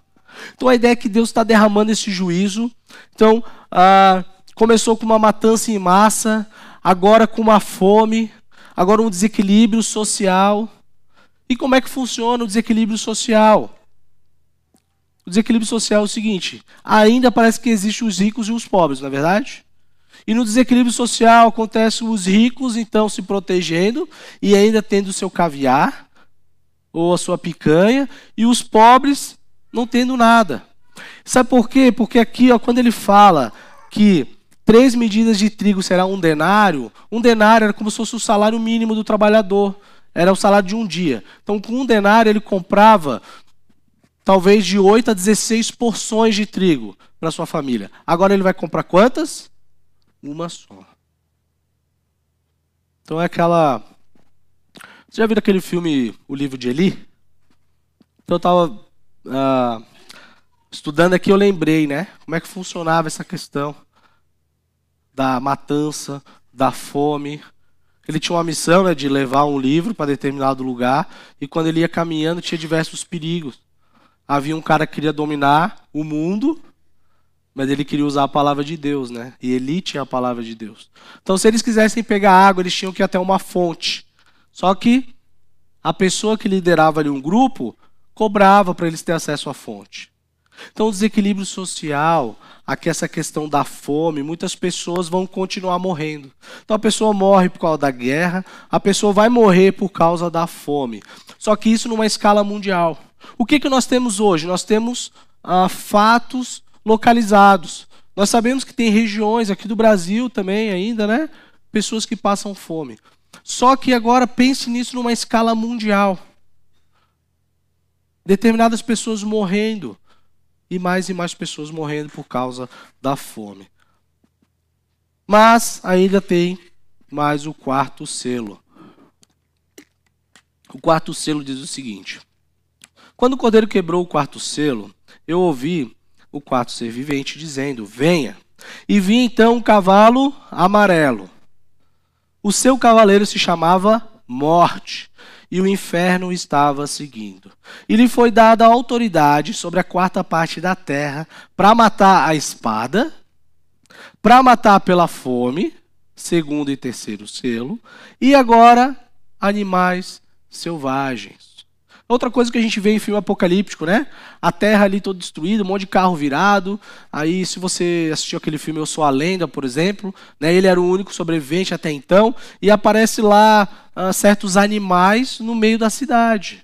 Então a ideia é que Deus está derramando esse juízo. Então ah, começou com uma matança em massa, agora com uma fome, agora um desequilíbrio social. E como é que funciona o desequilíbrio social? O desequilíbrio social é o seguinte: ainda parece que existem os ricos e os pobres, não é verdade? E no desequilíbrio social acontece os ricos então se protegendo e ainda tendo o seu caviar ou a sua picanha e os pobres não tendo nada. Sabe por quê? Porque aqui, ó, quando ele fala que três medidas de trigo será um denário, um denário era como se fosse o salário mínimo do trabalhador. Era o salário de um dia. Então, com um denário, ele comprava talvez de 8 a 16 porções de trigo para sua família. Agora ele vai comprar quantas? Uma só. Então é aquela. Você já viu aquele filme O Livro de Eli? Então eu estava uh, ah, estudando aqui, eu lembrei, né? Como é que funcionava essa questão da matança, da fome. Ele tinha uma missão né, de levar um livro para determinado lugar, e quando ele ia caminhando, tinha diversos perigos havia um cara que queria dominar o mundo, mas ele queria usar a palavra de Deus, né? E ele tinha a palavra de Deus. Então, se eles quisessem pegar água, eles tinham que ir até uma fonte. Só que a pessoa que liderava ali um grupo cobrava para eles ter acesso à fonte. Então, o desequilíbrio social, aqui essa questão da fome, muitas pessoas vão continuar morrendo. Então, a pessoa morre por causa da guerra, a pessoa vai morrer por causa da fome. Só que isso numa escala mundial. O que, que nós temos hoje? Nós temos ah, fatos localizados. Nós sabemos que tem regiões aqui do Brasil também ainda, né? Pessoas que passam fome. Só que agora pense nisso numa escala mundial. Determinadas pessoas morrendo e mais e mais pessoas morrendo por causa da fome. Mas ainda tem mais o quarto selo. O quarto selo diz o seguinte: Quando o cordeiro quebrou o quarto selo, eu ouvi o quarto ser vivente dizendo: Venha. E vi então um cavalo amarelo. O seu cavaleiro se chamava Morte, e o inferno estava seguindo. E lhe foi dada autoridade sobre a quarta parte da terra para matar a espada, para matar pela fome, segundo e terceiro selo, e agora animais selvagens. Outra coisa que a gente vê em filme apocalíptico, né? A terra ali toda destruída, um monte de carro virado. Aí, se você assistiu aquele filme Eu Sou a Lenda, por exemplo, né? ele era o único sobrevivente até então, e aparece lá ah, certos animais no meio da cidade.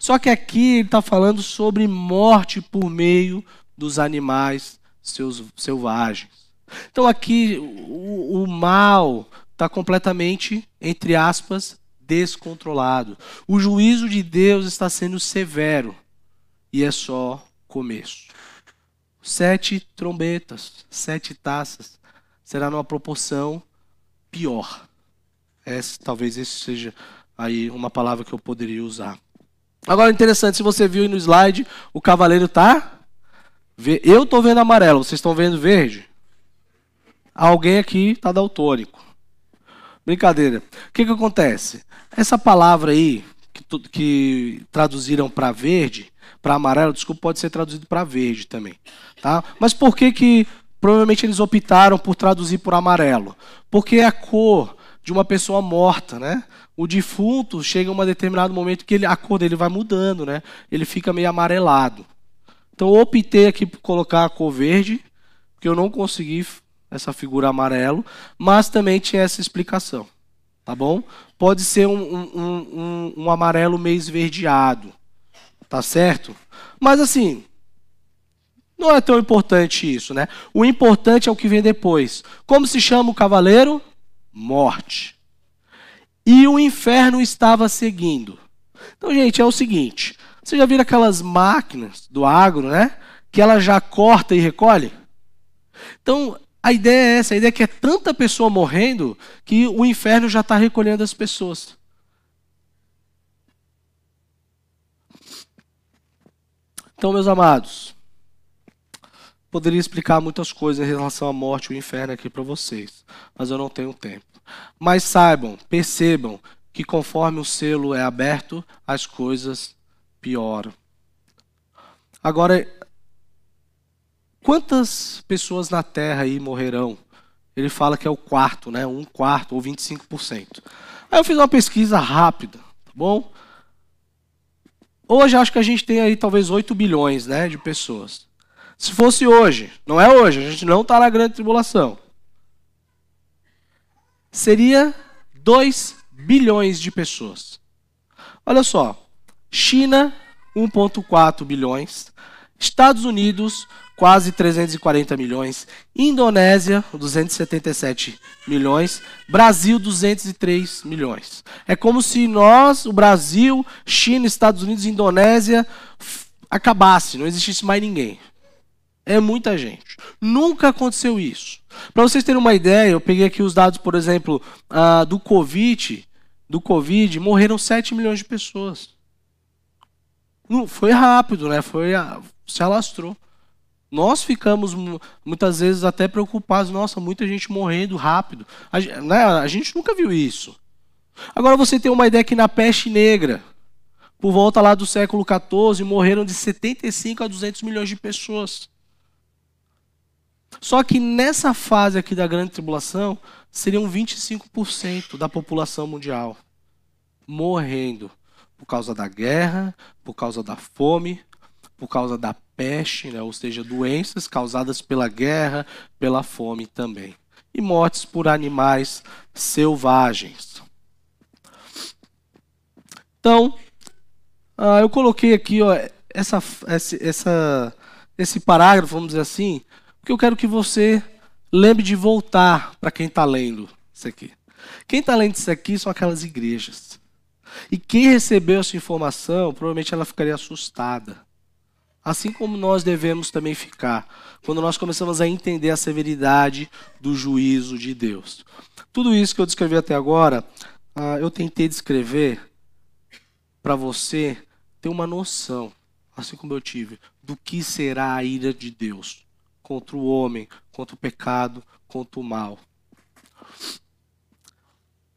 Só que aqui ele está falando sobre morte por meio dos animais seus, selvagens. Então aqui o, o mal está completamente, entre aspas, descontrolado. O juízo de Deus está sendo severo e é só começo. Sete trombetas, sete taças, será numa proporção pior. Esse, talvez esse seja aí uma palavra que eu poderia usar. Agora, interessante, se você viu aí no slide, o cavaleiro tá. Eu estou vendo amarelo, vocês estão vendo verde? Alguém aqui está daltônico. Brincadeira. O que, que acontece? Essa palavra aí, que, que traduziram para verde, para amarelo, desculpa, pode ser traduzido para verde também. Tá? Mas por que, que provavelmente eles optaram por traduzir por amarelo? Porque é a cor de uma pessoa morta, né? O defunto chega a um determinado momento que ele, a cor dele vai mudando, né? Ele fica meio amarelado. Então eu optei aqui por colocar a cor verde, porque eu não consegui essa figura amarelo, mas também tinha essa explicação. Tá bom? Pode ser um, um, um, um amarelo meio esverdeado. Tá certo? Mas assim, não é tão importante isso, né? O importante é o que vem depois. Como se chama o cavaleiro? Morte. E o inferno estava seguindo. Então, gente, é o seguinte: você já viram aquelas máquinas do agro, né? Que ela já corta e recolhe? Então, a ideia é essa, a ideia é que é tanta pessoa morrendo que o inferno já está recolhendo as pessoas. Então, meus amados, poderia explicar muitas coisas em relação à morte e ao inferno aqui para vocês, mas eu não tenho tempo. Mas saibam, percebam que conforme o selo é aberto, as coisas pioram. Agora, Quantas pessoas na Terra aí morrerão? Ele fala que é o quarto, né? Um quarto ou 25%. Aí eu fiz uma pesquisa rápida, tá bom? Hoje acho que a gente tem aí talvez 8 bilhões né, de pessoas. Se fosse hoje, não é hoje, a gente não está na grande tribulação. Seria 2 bilhões de pessoas. Olha só, China, 1,4 bilhões. Estados Unidos, quase 340 milhões. Indonésia, 277 milhões. Brasil, 203 milhões. É como se nós, o Brasil, China, Estados Unidos, Indonésia, acabasse, não existisse mais ninguém. É muita gente. Nunca aconteceu isso. Para vocês terem uma ideia, eu peguei aqui os dados, por exemplo, uh, do Covid. Do Covid, morreram 7 milhões de pessoas. Não, foi rápido, né? Foi, se alastrou. Nós ficamos muitas vezes até preocupados, nossa, muita gente morrendo rápido. A, né, a gente nunca viu isso. Agora você tem uma ideia que na peste negra, por volta lá do século XIV, morreram de 75 a 200 milhões de pessoas. Só que nessa fase aqui da grande tribulação, seriam 25% da população mundial morrendo por causa da guerra, por causa da fome, por causa da peste, né? ou seja, doenças causadas pela guerra, pela fome também. E mortes por animais selvagens. Então, uh, eu coloquei aqui ó, essa, essa, esse parágrafo, vamos dizer assim, porque eu quero que você lembre de voltar para quem está lendo isso aqui. Quem está lendo isso aqui são aquelas igrejas. E quem recebeu essa informação, provavelmente ela ficaria assustada. Assim como nós devemos também ficar, quando nós começamos a entender a severidade do juízo de Deus. Tudo isso que eu descrevi até agora, ah, eu tentei descrever para você ter uma noção, assim como eu tive, do que será a ira de Deus contra o homem, contra o pecado, contra o mal.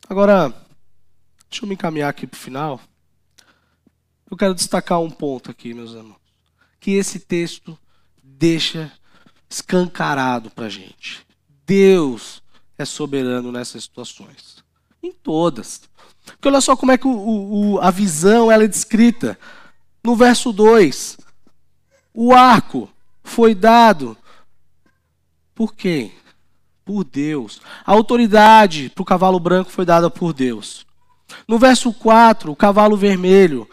Agora, deixa eu me encaminhar aqui para o final. Eu quero destacar um ponto aqui, meus irmãos, que esse texto deixa escancarado para a gente. Deus é soberano nessas situações. Em todas. Porque olha só como é que o, o, a visão ela é descrita. No verso 2, o arco foi dado por quem? Por Deus. A autoridade para o cavalo branco foi dada por Deus. No verso 4, o cavalo vermelho.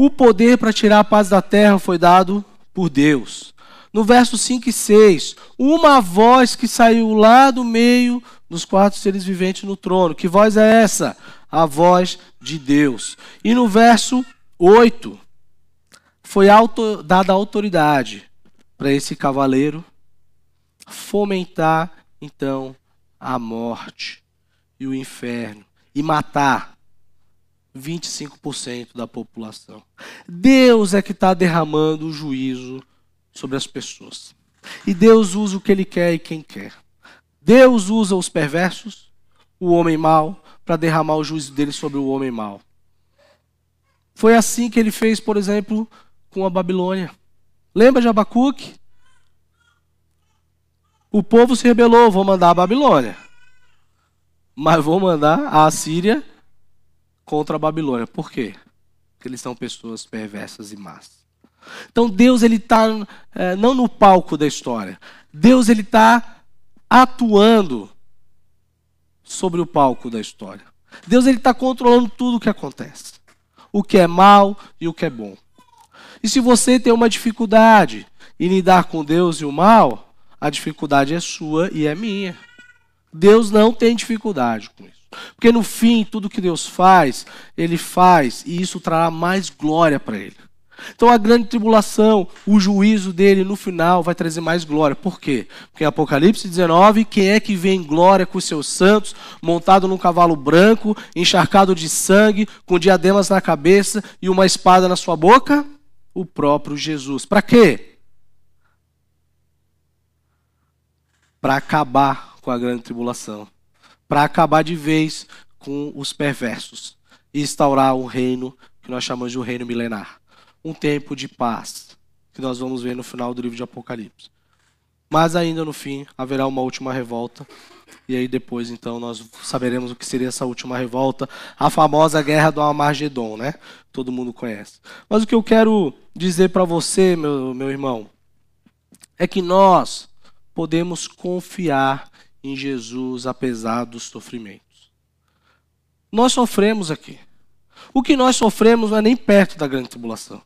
O poder para tirar a paz da terra foi dado por Deus. No verso 5 e 6, uma voz que saiu lá do meio dos quatro seres viventes no trono. Que voz é essa? A voz de Deus. E no verso 8, foi auto, dada autoridade para esse cavaleiro fomentar então a morte e o inferno e matar 25% da população. Deus é que está derramando o juízo sobre as pessoas. E Deus usa o que Ele quer e quem quer. Deus usa os perversos, o homem mau, para derramar o juízo dele sobre o homem mau. Foi assim que ele fez, por exemplo, com a Babilônia. Lembra de Abacuque? O povo se rebelou, vou mandar a Babilônia. Mas vou mandar a Assíria contra a Babilônia. Por quê? Porque eles são pessoas perversas e más. Então Deus ele está é, não no palco da história. Deus ele está atuando sobre o palco da história. Deus ele está controlando tudo o que acontece, o que é mal e o que é bom. E se você tem uma dificuldade em lidar com Deus e o mal, a dificuldade é sua e é minha. Deus não tem dificuldade com isso. Porque no fim, tudo que Deus faz, Ele faz e isso trará mais glória para Ele. Então a grande tribulação, o juízo dele no final vai trazer mais glória. Por quê? Porque em Apocalipse 19, quem é que vem em glória com os seus santos, montado num cavalo branco, encharcado de sangue, com diademas na cabeça e uma espada na sua boca? O próprio Jesus. Para quê? para acabar com a grande tribulação, para acabar de vez com os perversos e instaurar um reino que nós chamamos de um reino milenar, um tempo de paz, que nós vamos ver no final do livro de Apocalipse. Mas ainda no fim haverá uma última revolta. E aí depois então nós saberemos o que seria essa última revolta, a famosa guerra do Amargedon, né? Todo mundo conhece. Mas o que eu quero dizer para você, meu, meu irmão, é que nós podemos confiar em Jesus apesar dos sofrimentos. Nós sofremos aqui. O que nós sofremos não é nem perto da grande tribulação.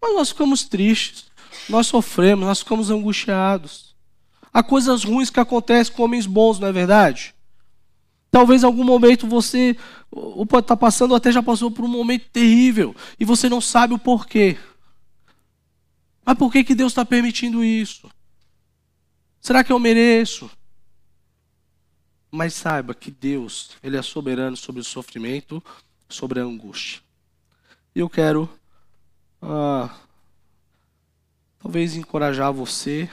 Mas nós ficamos tristes, nós sofremos, nós ficamos angustiados. Há coisas ruins que acontecem com homens bons, não é verdade? Talvez em algum momento você está passando, até já passou por um momento terrível, e você não sabe o porquê. Mas por que, que Deus está permitindo isso? Será que eu mereço? Mas saiba que Deus, Ele é soberano sobre o sofrimento, sobre a angústia. E eu quero, ah, talvez, encorajar você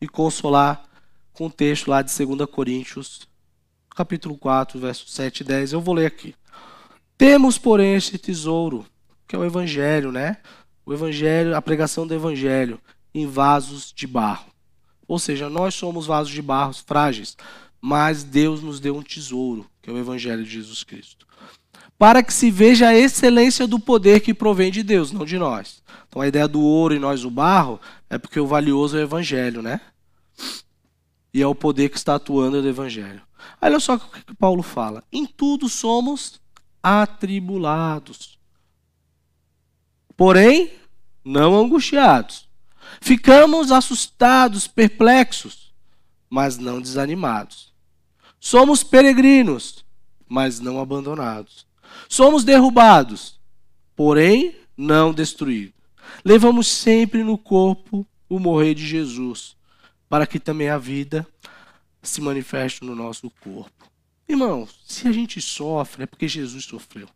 e consolar com o texto lá de 2 Coríntios, capítulo 4, versos 7 e 10. Eu vou ler aqui. Temos, porém, este tesouro, que é o Evangelho, né? O Evangelho, a pregação do Evangelho, em vasos de barro ou seja, nós somos vasos de barro frágeis, mas Deus nos deu um tesouro, que é o Evangelho de Jesus Cristo. Para que se veja a excelência do poder que provém de Deus, não de nós. Então a ideia do ouro e nós o barro é porque o valioso é o Evangelho, né? E é o poder que está atuando no Evangelho. Olha só o que Paulo fala. Em tudo somos atribulados. Porém, não angustiados Ficamos assustados, perplexos, mas não desanimados. Somos peregrinos, mas não abandonados. Somos derrubados, porém não destruídos. levamos sempre no corpo o morrer de Jesus, para que também a vida se manifeste no nosso corpo. Irmão, se a gente sofre, é porque Jesus sofreu.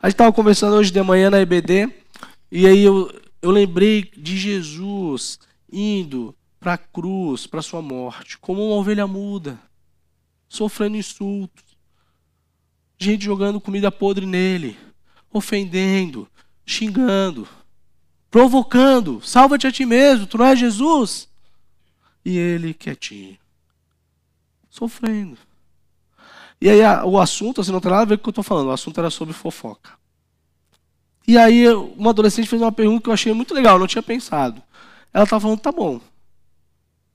A gente estava conversando hoje de manhã na EBD, e aí eu, eu lembrei de Jesus indo para a cruz, para sua morte, como uma ovelha muda, sofrendo insultos, gente jogando comida podre nele, ofendendo, xingando, provocando. Salva-te a ti mesmo, tu não és Jesus? E ele quietinho, sofrendo. E aí o assunto, assim, não tem nada a ver com o que eu estou falando, o assunto era sobre fofoca. E aí uma adolescente fez uma pergunta que eu achei muito legal, não tinha pensado. Ela estava falando, tá bom,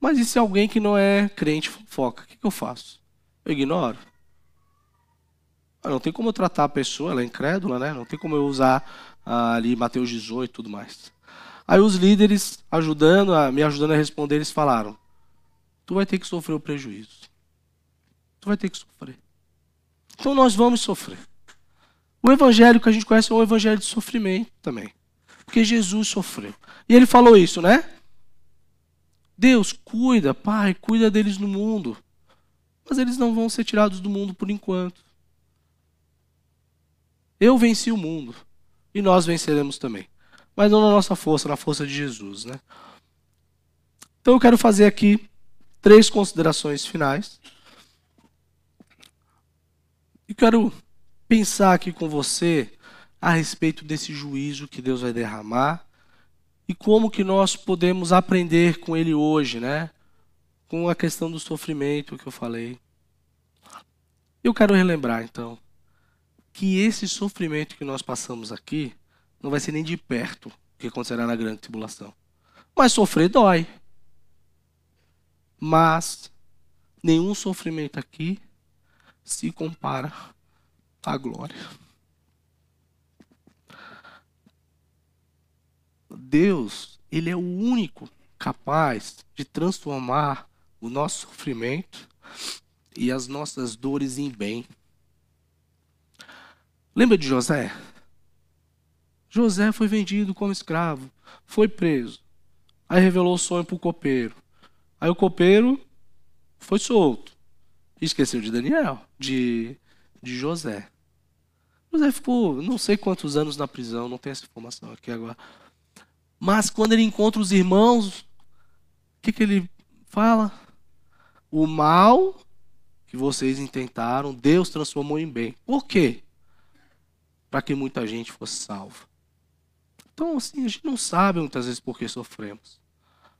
mas e se alguém que não é crente fofoca? O que, que eu faço? Eu ignoro? Ah, não tem como eu tratar a pessoa, ela é incrédula, né? Não tem como eu usar ah, ali Mateus 18 e tudo mais. Aí os líderes, ajudando, a, me ajudando a responder, eles falaram: Tu vai ter que sofrer o prejuízo. Tu vai ter que sofrer. Então nós vamos sofrer. O evangelho que a gente conhece é um evangelho de sofrimento também. Porque Jesus sofreu. E ele falou isso, né? Deus, cuida, Pai, cuida deles no mundo. Mas eles não vão ser tirados do mundo por enquanto. Eu venci o mundo. E nós venceremos também. Mas não na nossa força, na força de Jesus, né? Então eu quero fazer aqui três considerações finais. E quero pensar aqui com você a respeito desse juízo que Deus vai derramar e como que nós podemos aprender com ele hoje, né? Com a questão do sofrimento que eu falei. Eu quero relembrar então que esse sofrimento que nós passamos aqui não vai ser nem de perto o que acontecerá na grande tribulação. Mas sofrer dói. Mas nenhum sofrimento aqui se compara à glória. Deus, ele é o único capaz de transformar o nosso sofrimento e as nossas dores em bem. Lembra de José? José foi vendido como escravo, foi preso. Aí revelou o sonho para o copeiro. Aí o copeiro foi solto. esqueceu de Daniel, de, de José. José ficou não sei quantos anos na prisão, não tem essa informação aqui agora. Mas quando ele encontra os irmãos, o que, que ele fala? O mal que vocês intentaram, Deus transformou em bem. Por quê? Para que muita gente fosse salva. Então, assim, a gente não sabe muitas vezes por que sofremos.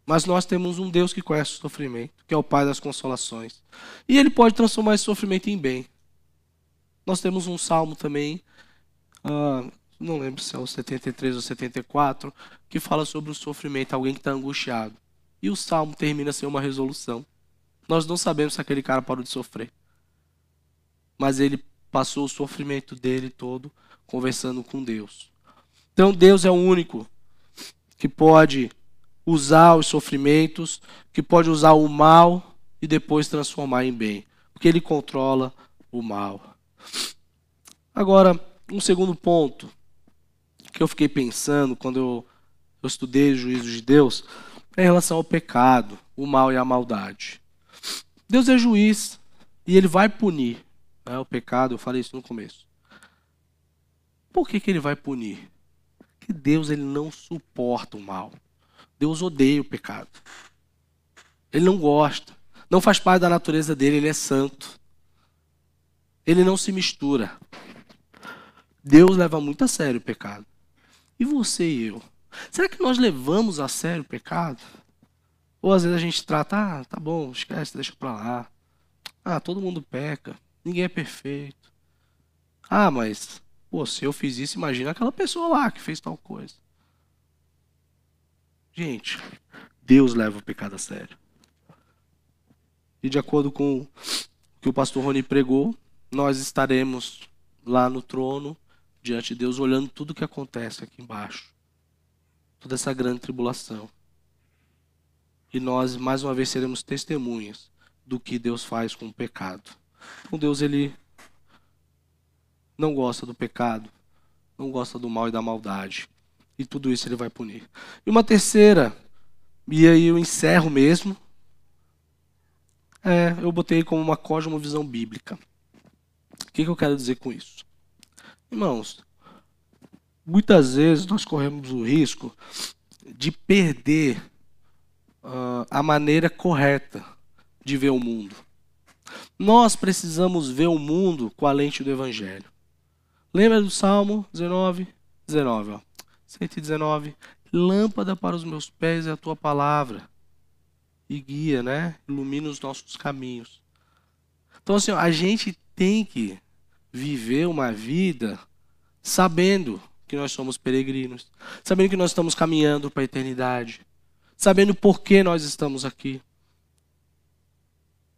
Mas nós temos um Deus que conhece o sofrimento, que é o Pai das consolações. E Ele pode transformar esse sofrimento em bem. Nós temos um salmo também, uh, não lembro se é o 73 ou 74, que fala sobre o sofrimento, alguém que está angustiado. E o salmo termina sem uma resolução. Nós não sabemos se aquele cara parou de sofrer. Mas ele passou o sofrimento dele todo conversando com Deus. Então Deus é o único que pode usar os sofrimentos, que pode usar o mal e depois transformar em bem, porque ele controla o mal. Agora, um segundo ponto que eu fiquei pensando quando eu, eu estudei o juízo de Deus é em relação ao pecado, o mal e a maldade. Deus é juiz e ele vai punir né, o pecado, eu falei isso no começo. Por que, que ele vai punir? Porque Deus ele não suporta o mal. Deus odeia o pecado. Ele não gosta. Não faz parte da natureza dele, ele é santo. Ele não se mistura. Deus leva muito a sério o pecado. E você e eu? Será que nós levamos a sério o pecado? Ou às vezes a gente trata, ah, tá bom, esquece, deixa pra lá. Ah, todo mundo peca, ninguém é perfeito. Ah, mas, pô, se eu fiz isso, imagina aquela pessoa lá que fez tal coisa. Gente, Deus leva o pecado a sério. E de acordo com o que o pastor Rony pregou, nós estaremos lá no trono diante de Deus, olhando tudo o que acontece aqui embaixo. Toda essa grande tribulação. E nós, mais uma vez, seremos testemunhas do que Deus faz com o pecado. Então, Deus, ele não gosta do pecado, não gosta do mal e da maldade. E tudo isso ele vai punir. E uma terceira, e aí eu encerro mesmo. É, eu botei como uma cosmovisão bíblica. O que, que eu quero dizer com isso? Irmãos, muitas vezes nós corremos o risco de perder uh, a maneira correta de ver o mundo. Nós precisamos ver o mundo com a lente do Evangelho. Lembra do Salmo 19? 19, ó. 119. Lâmpada para os meus pés é a tua palavra. E guia, né? Ilumina os nossos caminhos. Então, assim, a gente tem que viver uma vida sabendo que nós somos peregrinos, sabendo que nós estamos caminhando para a eternidade, sabendo por que nós estamos aqui.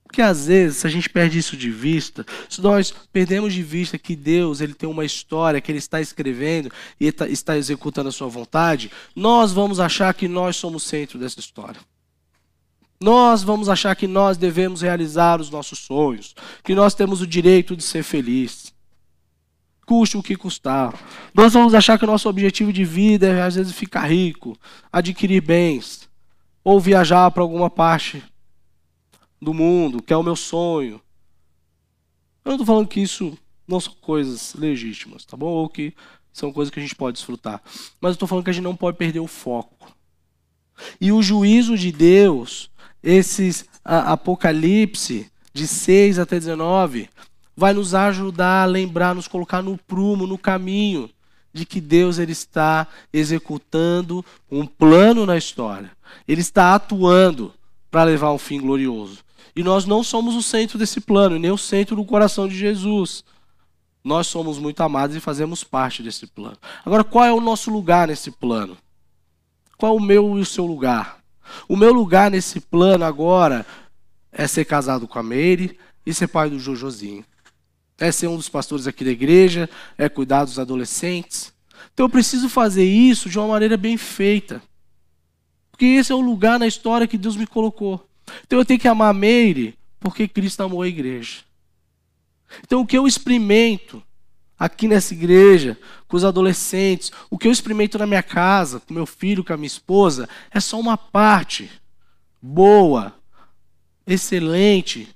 Porque às vezes, se a gente perde isso de vista, se nós perdemos de vista que Deus ele tem uma história que Ele está escrevendo e está executando a sua vontade, nós vamos achar que nós somos o centro dessa história. Nós vamos achar que nós devemos realizar os nossos sonhos, que nós temos o direito de ser feliz custe o que custar. Nós vamos achar que o nosso objetivo de vida é, às vezes, ficar rico, adquirir bens, ou viajar para alguma parte do mundo, que é o meu sonho. Eu não estou falando que isso não são coisas legítimas, tá bom? Ou que são coisas que a gente pode desfrutar. Mas eu estou falando que a gente não pode perder o foco. E o juízo de Deus, esses Apocalipse, de 6 até 19, vai nos ajudar a lembrar, nos colocar no prumo, no caminho de que Deus ele está executando um plano na história. Ele está atuando para levar um fim glorioso. E nós não somos o centro desse plano, nem o centro do coração de Jesus. Nós somos muito amados e fazemos parte desse plano. Agora, qual é o nosso lugar nesse plano? Qual é o meu e o seu lugar? O meu lugar nesse plano agora é ser casado com a Meire e ser pai do Jojozinho é ser um dos pastores aqui da igreja, é cuidar dos adolescentes. Então eu preciso fazer isso de uma maneira bem feita. Porque esse é o lugar na história que Deus me colocou. Então eu tenho que amar Meire porque Cristo amou a igreja. Então o que eu experimento aqui nessa igreja, com os adolescentes, o que eu experimento na minha casa, com meu filho, com a minha esposa, é só uma parte boa, excelente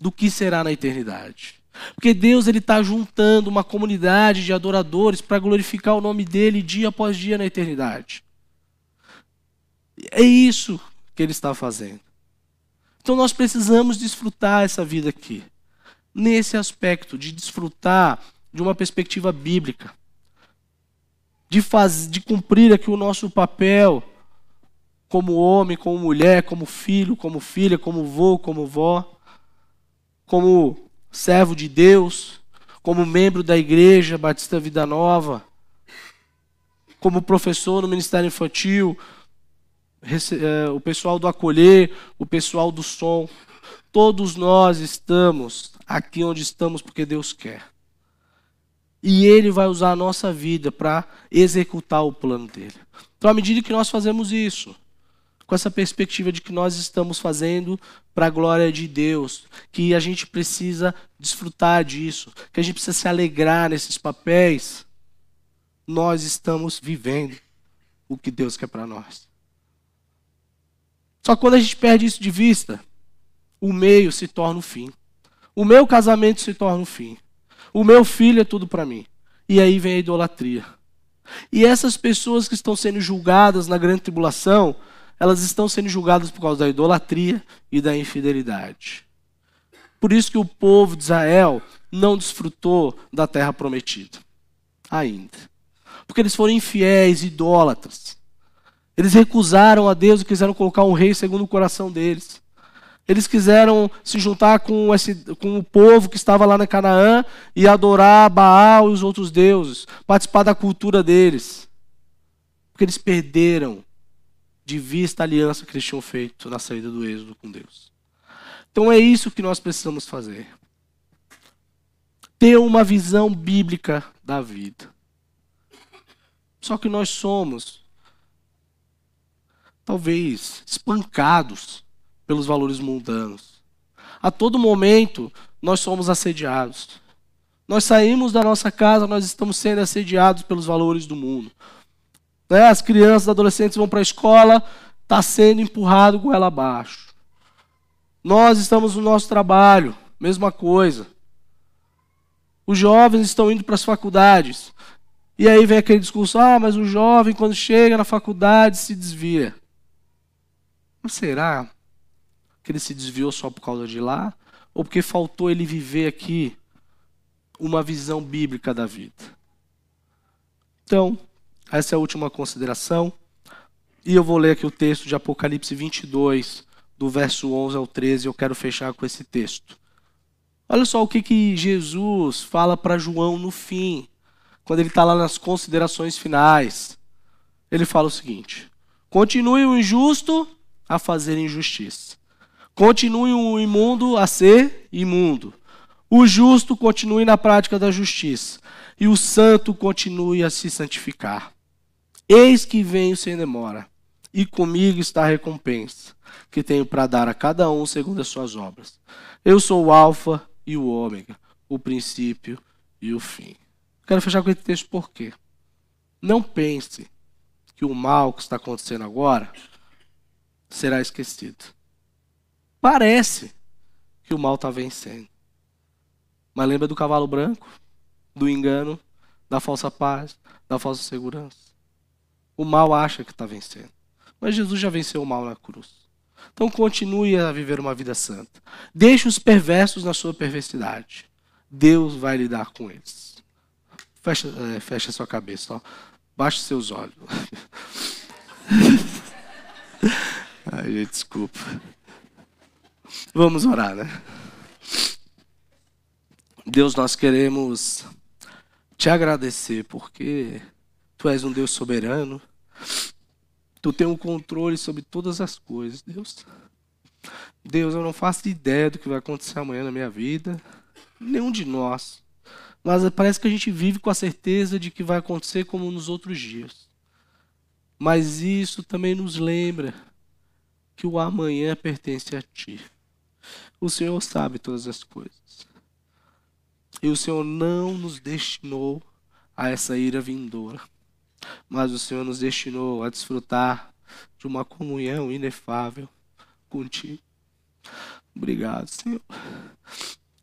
do que será na eternidade. Porque Deus ele está juntando uma comunidade de adoradores para glorificar o nome dele dia após dia na eternidade. É isso que ele está fazendo. Então nós precisamos desfrutar essa vida aqui. Nesse aspecto de desfrutar de uma perspectiva bíblica. De, faz, de cumprir aqui o nosso papel como homem, como mulher, como filho, como filha, como vô, como vó, como servo de Deus, como membro da igreja Batista Vida Nova, como professor no Ministério Infantil, o pessoal do acolher, o pessoal do som. Todos nós estamos aqui onde estamos porque Deus quer. E Ele vai usar a nossa vida para executar o plano dele. Então, à medida que nós fazemos isso, com essa perspectiva de que nós estamos fazendo para a glória de Deus, que a gente precisa desfrutar disso, que a gente precisa se alegrar nesses papéis, nós estamos vivendo o que Deus quer para nós. Só que quando a gente perde isso de vista, o meio se torna o fim. O meu casamento se torna o fim. O meu filho é tudo para mim. E aí vem a idolatria. E essas pessoas que estão sendo julgadas na grande tribulação, elas estão sendo julgadas por causa da idolatria e da infidelidade. Por isso que o povo de Israel não desfrutou da terra prometida. Ainda. Porque eles foram infiéis, idólatras. Eles recusaram a Deus e quiseram colocar um rei segundo o coração deles. Eles quiseram se juntar com, esse, com o povo que estava lá na Canaã e adorar Baal e os outros deuses, participar da cultura deles. Porque eles perderam de vista a aliança que eles tinham feito na saída do êxodo com Deus. Então é isso que nós precisamos fazer. Ter uma visão bíblica da vida. Só que nós somos, talvez, espancados pelos valores mundanos. A todo momento, nós somos assediados. Nós saímos da nossa casa, nós estamos sendo assediados pelos valores do mundo. Né? As crianças, adolescentes vão para a escola, está sendo empurrado goela abaixo. Nós estamos no nosso trabalho, mesma coisa. Os jovens estão indo para as faculdades. E aí vem aquele discurso: ah, mas o jovem, quando chega na faculdade, se desvia. Mas será que ele se desviou só por causa de lá? Ou porque faltou ele viver aqui uma visão bíblica da vida? Então, essa é a última consideração. E eu vou ler aqui o texto de Apocalipse 22, do verso 11 ao 13. Eu quero fechar com esse texto. Olha só o que, que Jesus fala para João no fim, quando ele está lá nas considerações finais. Ele fala o seguinte: Continue o injusto a fazer injustiça. Continue o imundo a ser imundo. O justo continue na prática da justiça. E o santo continue a se santificar. Eis que venho sem demora. E comigo está a recompensa, que tenho para dar a cada um segundo as suas obras. Eu sou o Alfa e o ômega, o princípio e o fim. Quero fechar com esse texto por quê? Não pense que o mal que está acontecendo agora será esquecido. Parece que o mal está vencendo. Mas lembra do cavalo branco, do engano, da falsa paz, da falsa segurança. O mal acha que está vencendo. Mas Jesus já venceu o mal na cruz. Então continue a viver uma vida santa. Deixe os perversos na sua perversidade. Deus vai lidar com eles. Fecha, é, fecha sua cabeça, ó. baixe seus olhos. Ai, gente, desculpa. Vamos orar, né? Deus, nós queremos te agradecer porque tu és um Deus soberano. Tu tem um controle sobre todas as coisas, Deus. Deus, eu não faço ideia do que vai acontecer amanhã na minha vida, nenhum de nós. Mas parece que a gente vive com a certeza de que vai acontecer como nos outros dias. Mas isso também nos lembra que o amanhã pertence a ti. O Senhor sabe todas as coisas. E o Senhor não nos destinou a essa ira vindoura mas o Senhor nos destinou a desfrutar de uma comunhão inefável contigo. Obrigado, Senhor.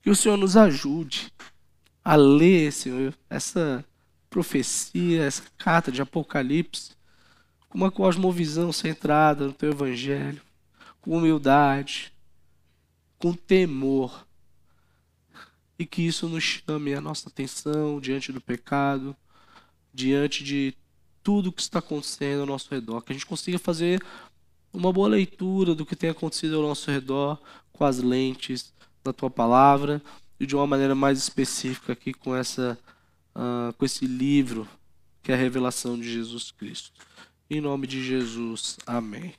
Que o Senhor nos ajude a ler, Senhor, essa profecia, essa carta de Apocalipse, com uma cosmovisão centrada no teu evangelho, com humildade, com temor. E que isso nos chame a nossa atenção diante do pecado, diante de tudo que está acontecendo ao nosso redor, que a gente consiga fazer uma boa leitura do que tem acontecido ao nosso redor com as lentes da tua palavra e de uma maneira mais específica aqui com essa uh, com esse livro que é a revelação de Jesus Cristo. Em nome de Jesus, amém.